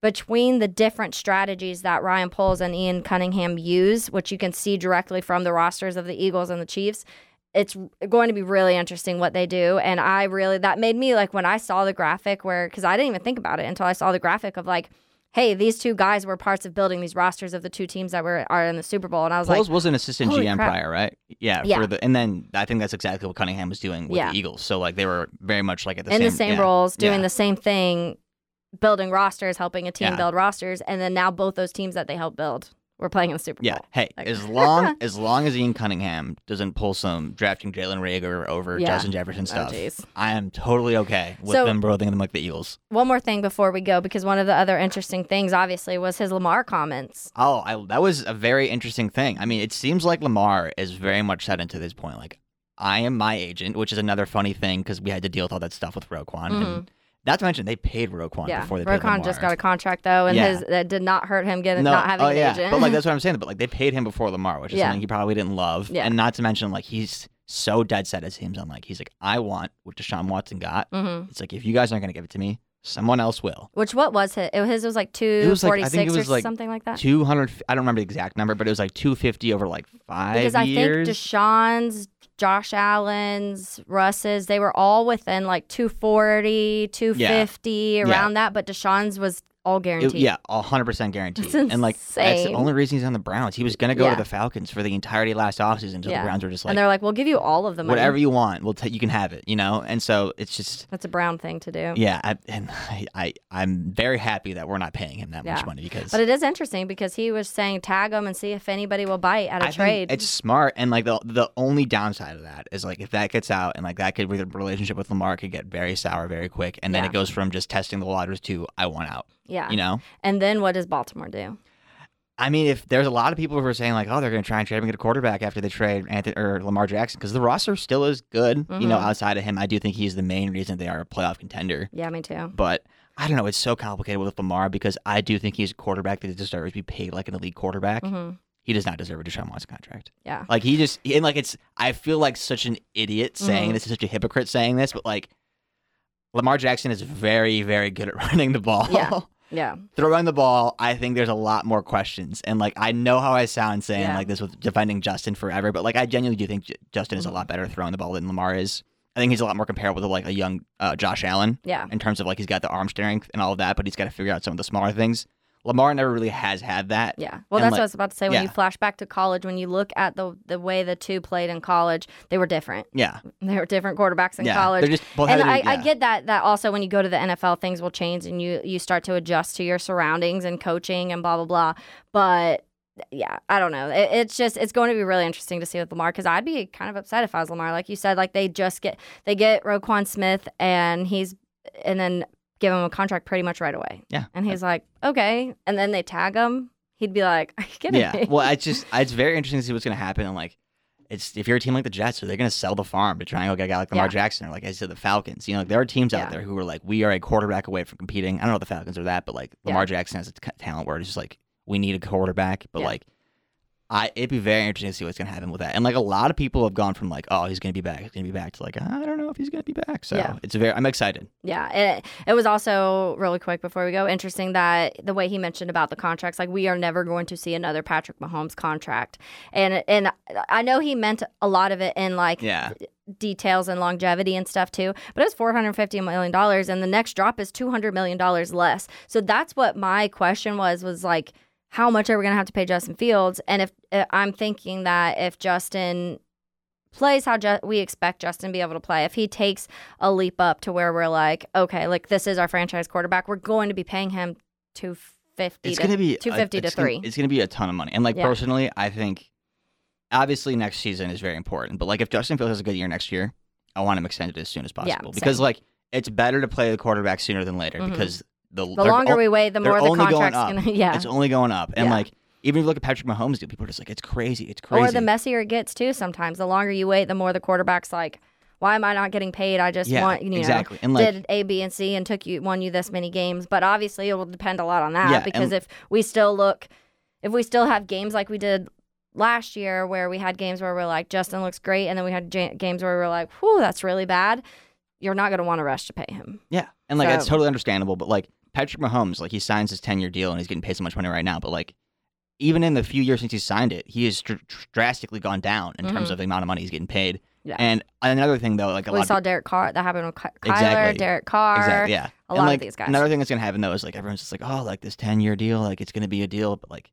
between the different strategies that Ryan Poles and Ian Cunningham use, which you can see directly from the rosters of the Eagles and the Chiefs, it's going to be really interesting what they do. And I really, that made me like when I saw the graphic where, because I didn't even think about it until I saw the graphic of like, hey, these two guys were parts of building these rosters of the two teams that were are in the Super Bowl. And I was like, Poles like, was an assistant GM crap. prior, right? Yeah, Yeah. For the, and then I think that's exactly what Cunningham was doing with Yeah. the Eagles. So like they were very much like at the in same the same yeah. roles, doing the same thing, building rosters, helping a team Yeah. build rosters, and then now both those teams that they helped build were playing in the Super Bowl. Yeah. Hey, Like- as long as long as Ian Cunningham doesn't pull some drafting Jalen Reagor over Yeah. Justin Jefferson Oh, stuff, jeez. I am totally okay with So- them building them like the Eagles. One more thing before we go, because one of the other interesting things, obviously, was his Lamar comments. Oh, I, that was a very interesting thing. I mean, it seems like Lamar is very much set into this point. Like, I am my agent, which is another funny thing because we had to deal with all that stuff with Roquan. And mm-hmm. Not to mention, they paid Roquan Mm-hmm. Yeah, before they paid Roquan just got a contract though, and Yeah. his that did not hurt him getting no, not having oh, an yeah. agent. But like that's what I'm saying. But like they paid him before Lamar, which is Yeah. something he probably didn't love. Yeah. And not to mention like he's so dead set as him on like he's like I want what Deshaun Watson got. hmm It's like if you guys aren't gonna give it to me, someone else will. Which what was it? It his was like two forty six like- forty I think it six was or like something like that. Two hundred. I don't remember the exact number, but it was like two fifty over like five because I think Deshaun's, Josh Allen's, Russ's, they were all within like 240, 250, around that, but Deshaun's was all It- guaranteed. yeah, hundred percent guaranteed. And like that's the only reason he's on the Browns. He was gonna go Yeah. to the Falcons for the entirety last offseason until Yeah. the Browns were just like, and they're like, we'll give you all of the money. whatever you want, we'll take. You can have it, you know. And so it's just That's a Brown thing to do. yeah. I, and I, I I'm very happy that we're not paying him that Yeah. much money because But it is interesting because he was saying tag him and see if anybody will bite at a I trade. it's smart. And like the the only downside of that is like if that gets out and like that could the relationship with Lamar could get very sour very quick, and then it goes from just testing the waters to I want out. Yeah. You know. And then what does Baltimore do? I mean, if there's a lot of people who are saying like, oh, they're going to try and trade him and get a quarterback after they trade Anthony or Lamar Jackson because the roster still is good. You know, Mhm. outside of him, I do think he's the main reason they are a playoff contender. Yeah, me too. But I don't know. It's so complicated with Lamar because I do think he's a quarterback that deserves to be paid like an elite quarterback. hmm He does not deserve a Deshaun Watson contract. Yeah. Like he just and like it's. I feel like such an idiot saying Mhm. this, such a hypocrite saying this, but like. Lamar Jackson is very, very good at running the ball. Yeah. Yeah. throwing the ball, I think there's a lot more questions. And like I know how I sound saying Yeah. like this with defending Justin forever, but like I genuinely do think J- Justin is a lot better throwing the ball than Lamar is. I think he's a lot more comparable to like a young uh, Josh Allen Yeah. in terms of like he's got the arm strength and all of that, but he's got to figure out some of the smaller things. Lamar never really has had that. Yeah. Well, And, that's like- what I was about to say. When you flash back to college, when you look at the the way the two played in college, they were different. Yeah, They were different quarterbacks in yeah. college. They're just both and I, to- I get that that also when you go to the NFL things will change and you you start to adjust to your surroundings and coaching and blah blah blah. But yeah, I don't know. It, it's just it's going to be really interesting to see with Lamar because I'd be kind of upset if I was Lamar. Like you said, like they just get they get Roquan Smith and he's and then give him a contract pretty much right away. Yeah. and he's like okay, and then they tag him. He'd be like, "Are you kidding Yeah. me?" Well, it's just it's very interesting to see what's going to happen. And like, it's if you're a team like the Jets, are they going to sell the farm to try and go get a guy like Lamar Yeah. Jackson or like I said, the Falcons? You know, like, there are teams Yeah. out there who are like, we are a quarterback away from competing. I don't know if the Falcons are that, but like Lamar Jackson has a t- talent where it's just like we need a quarterback. But Yeah. like, I it'd be very interesting to see what's going to happen with that. And like a lot of people have gone from like, oh, he's going to be back, he's going to be back to like, I don't know if he's going to be back. So Yeah. it's very, I'm excited. Yeah, it, it was also really quick before we go interesting that the way he mentioned about the contracts, like we are never going to see another Patrick Mahomes contract, and and I know he meant a lot of it in like Yeah. details and longevity and stuff too, but it's four hundred fifty million dollars, and the next drop is two hundred million dollars less. So that's what my question was was like, how much are we gonna have to pay Justin Fields? And if uh, I'm thinking that if Justin plays how Ju- we expect Justin to be able to play, if he takes a leap up to where we're like, okay, like this is our franchise quarterback, we're going to be paying him two fifty. It's going to be two fifty to it's gonna- three. it's going to be a ton of money. And like Yeah. personally, I think obviously next season is very important. But like if Justin Fields has a good year next year, I want him extended as soon as Yeah, possible because like it's better to play the quarterback sooner than later Mhm. because the The longer o- we wait, the more the contract's up. gonna. Yeah, It's only going up, and Yeah. like even if you look at Patrick Mahomes, dude, people are just like it's crazy, it's crazy. Or the messier it gets too. Sometimes the longer you wait, the more the quarterback's like, "Why am I not getting paid? I just yeah, want you know exactly. And like did A, B, and C and took you won you this many games." But obviously, it will depend a lot on that Yeah, because if we still look, if we still have games like we did last year, where we had games where we're like Justin looks great, and then we had ja- games where we were like, "Whew, that's really bad." You're not going to want to rush to pay him. Yeah, and like it's So- totally understandable. But like Patrick Mahomes, like he signs his ten year deal and he's getting paid so much money right now. But like even in the few years since he signed it, he has dr- dr- drastically gone down in terms Mhm. of the amount of money he's getting paid. Yeah. And another thing though, like a we lot saw of Derek Carr. That happened with Ky- Kyler, Derek Carr. exactly yeah, a and lot of these guys. another thing that's gonna happen though is like everyone's just like, oh, like this ten year deal, like it's gonna be a deal. But like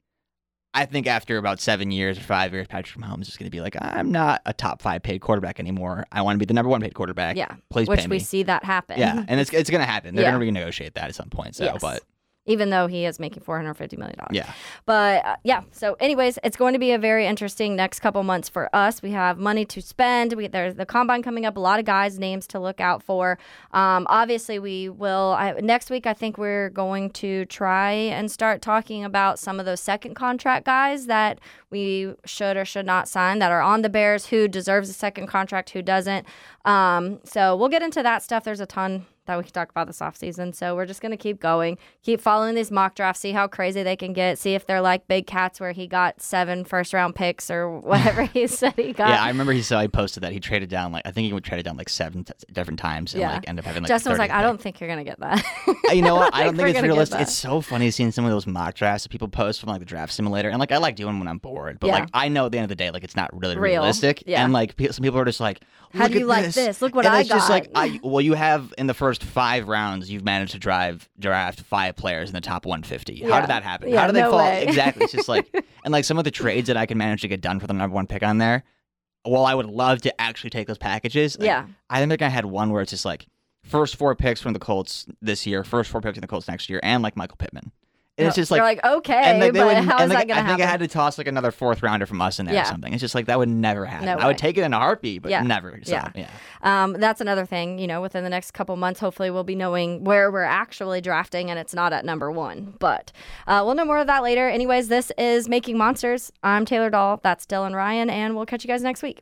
I think after about seven years or five years, Patrick Mahomes is gonna be like, I'm not a top five paid quarterback anymore. I want to be the number one paid quarterback. Yeah, please which we see that happen. Yeah, and it's it's gonna happen. They're Yeah. gonna renegotiate that at some point. So, Yes. but even though he is making $450 million. Yeah. But uh, yeah, so anyways, it's going to be a very interesting next couple months for us. We have money to spend. We, there's the combine coming up, a lot of guys' names to look out for. Um, obviously, we will, I, next week, I think we're going to try and start talking about some of those second contract guys that we should or should not sign that are on the Bears, who deserves a second contract, who doesn't. Um, so we'll get into that stuff. There's a ton that we can talk about this offseason. So we're just going to keep going, keep following these mock drafts, see how crazy they can get, see if they're like Big Cats where he got seven first round picks or whatever he said he got. Yeah, I remember he said he posted that he traded down like I think he would trade it down like seven t- different times and Yeah. like end up having like. Justin was like, 30th I don't think you're going to get that. Uh, You know what? I don't we're think it's realistic. It's so funny seeing some of those mock drafts that people post from like the draft simulator, and like I like doing when I'm bored, but Yeah. like I know at the end of the day, like it's not really Real. realistic. Yeah. And like some people are just like, How do you like this? Look what and I it's just like, got. I well, you have in the first five rounds, you've managed to drive draft five players in the top 150. Yeah. How did that happen? Yeah, How did they no fall? way. Exactly. It's just like, and like some of the trades that I can manage to get done for the number one pick on there. Well, I would love to actually take those packages. like, yeah. I think I had one where it's just like first four picks from the Colts this year, first four picks in the Colts next year, and like Michael Pittman. And it's just like You're like, okay, and like, they but would, how and is like, that going to I to think happen? I had to toss like another fourth rounder from us in there Yeah. or something. It's just like that would never happen. No I would take it in a heartbeat, but Yeah. never. So, Yeah. yeah. Um, that's another thing, you know, within the next couple months, hopefully we'll be knowing where we're actually drafting and it's not at number one. But uh, we'll know more of that later. Anyways, this is Making Monsters. I'm Taylor Dahl. That's Dylan Ryan, and we'll catch you guys next week.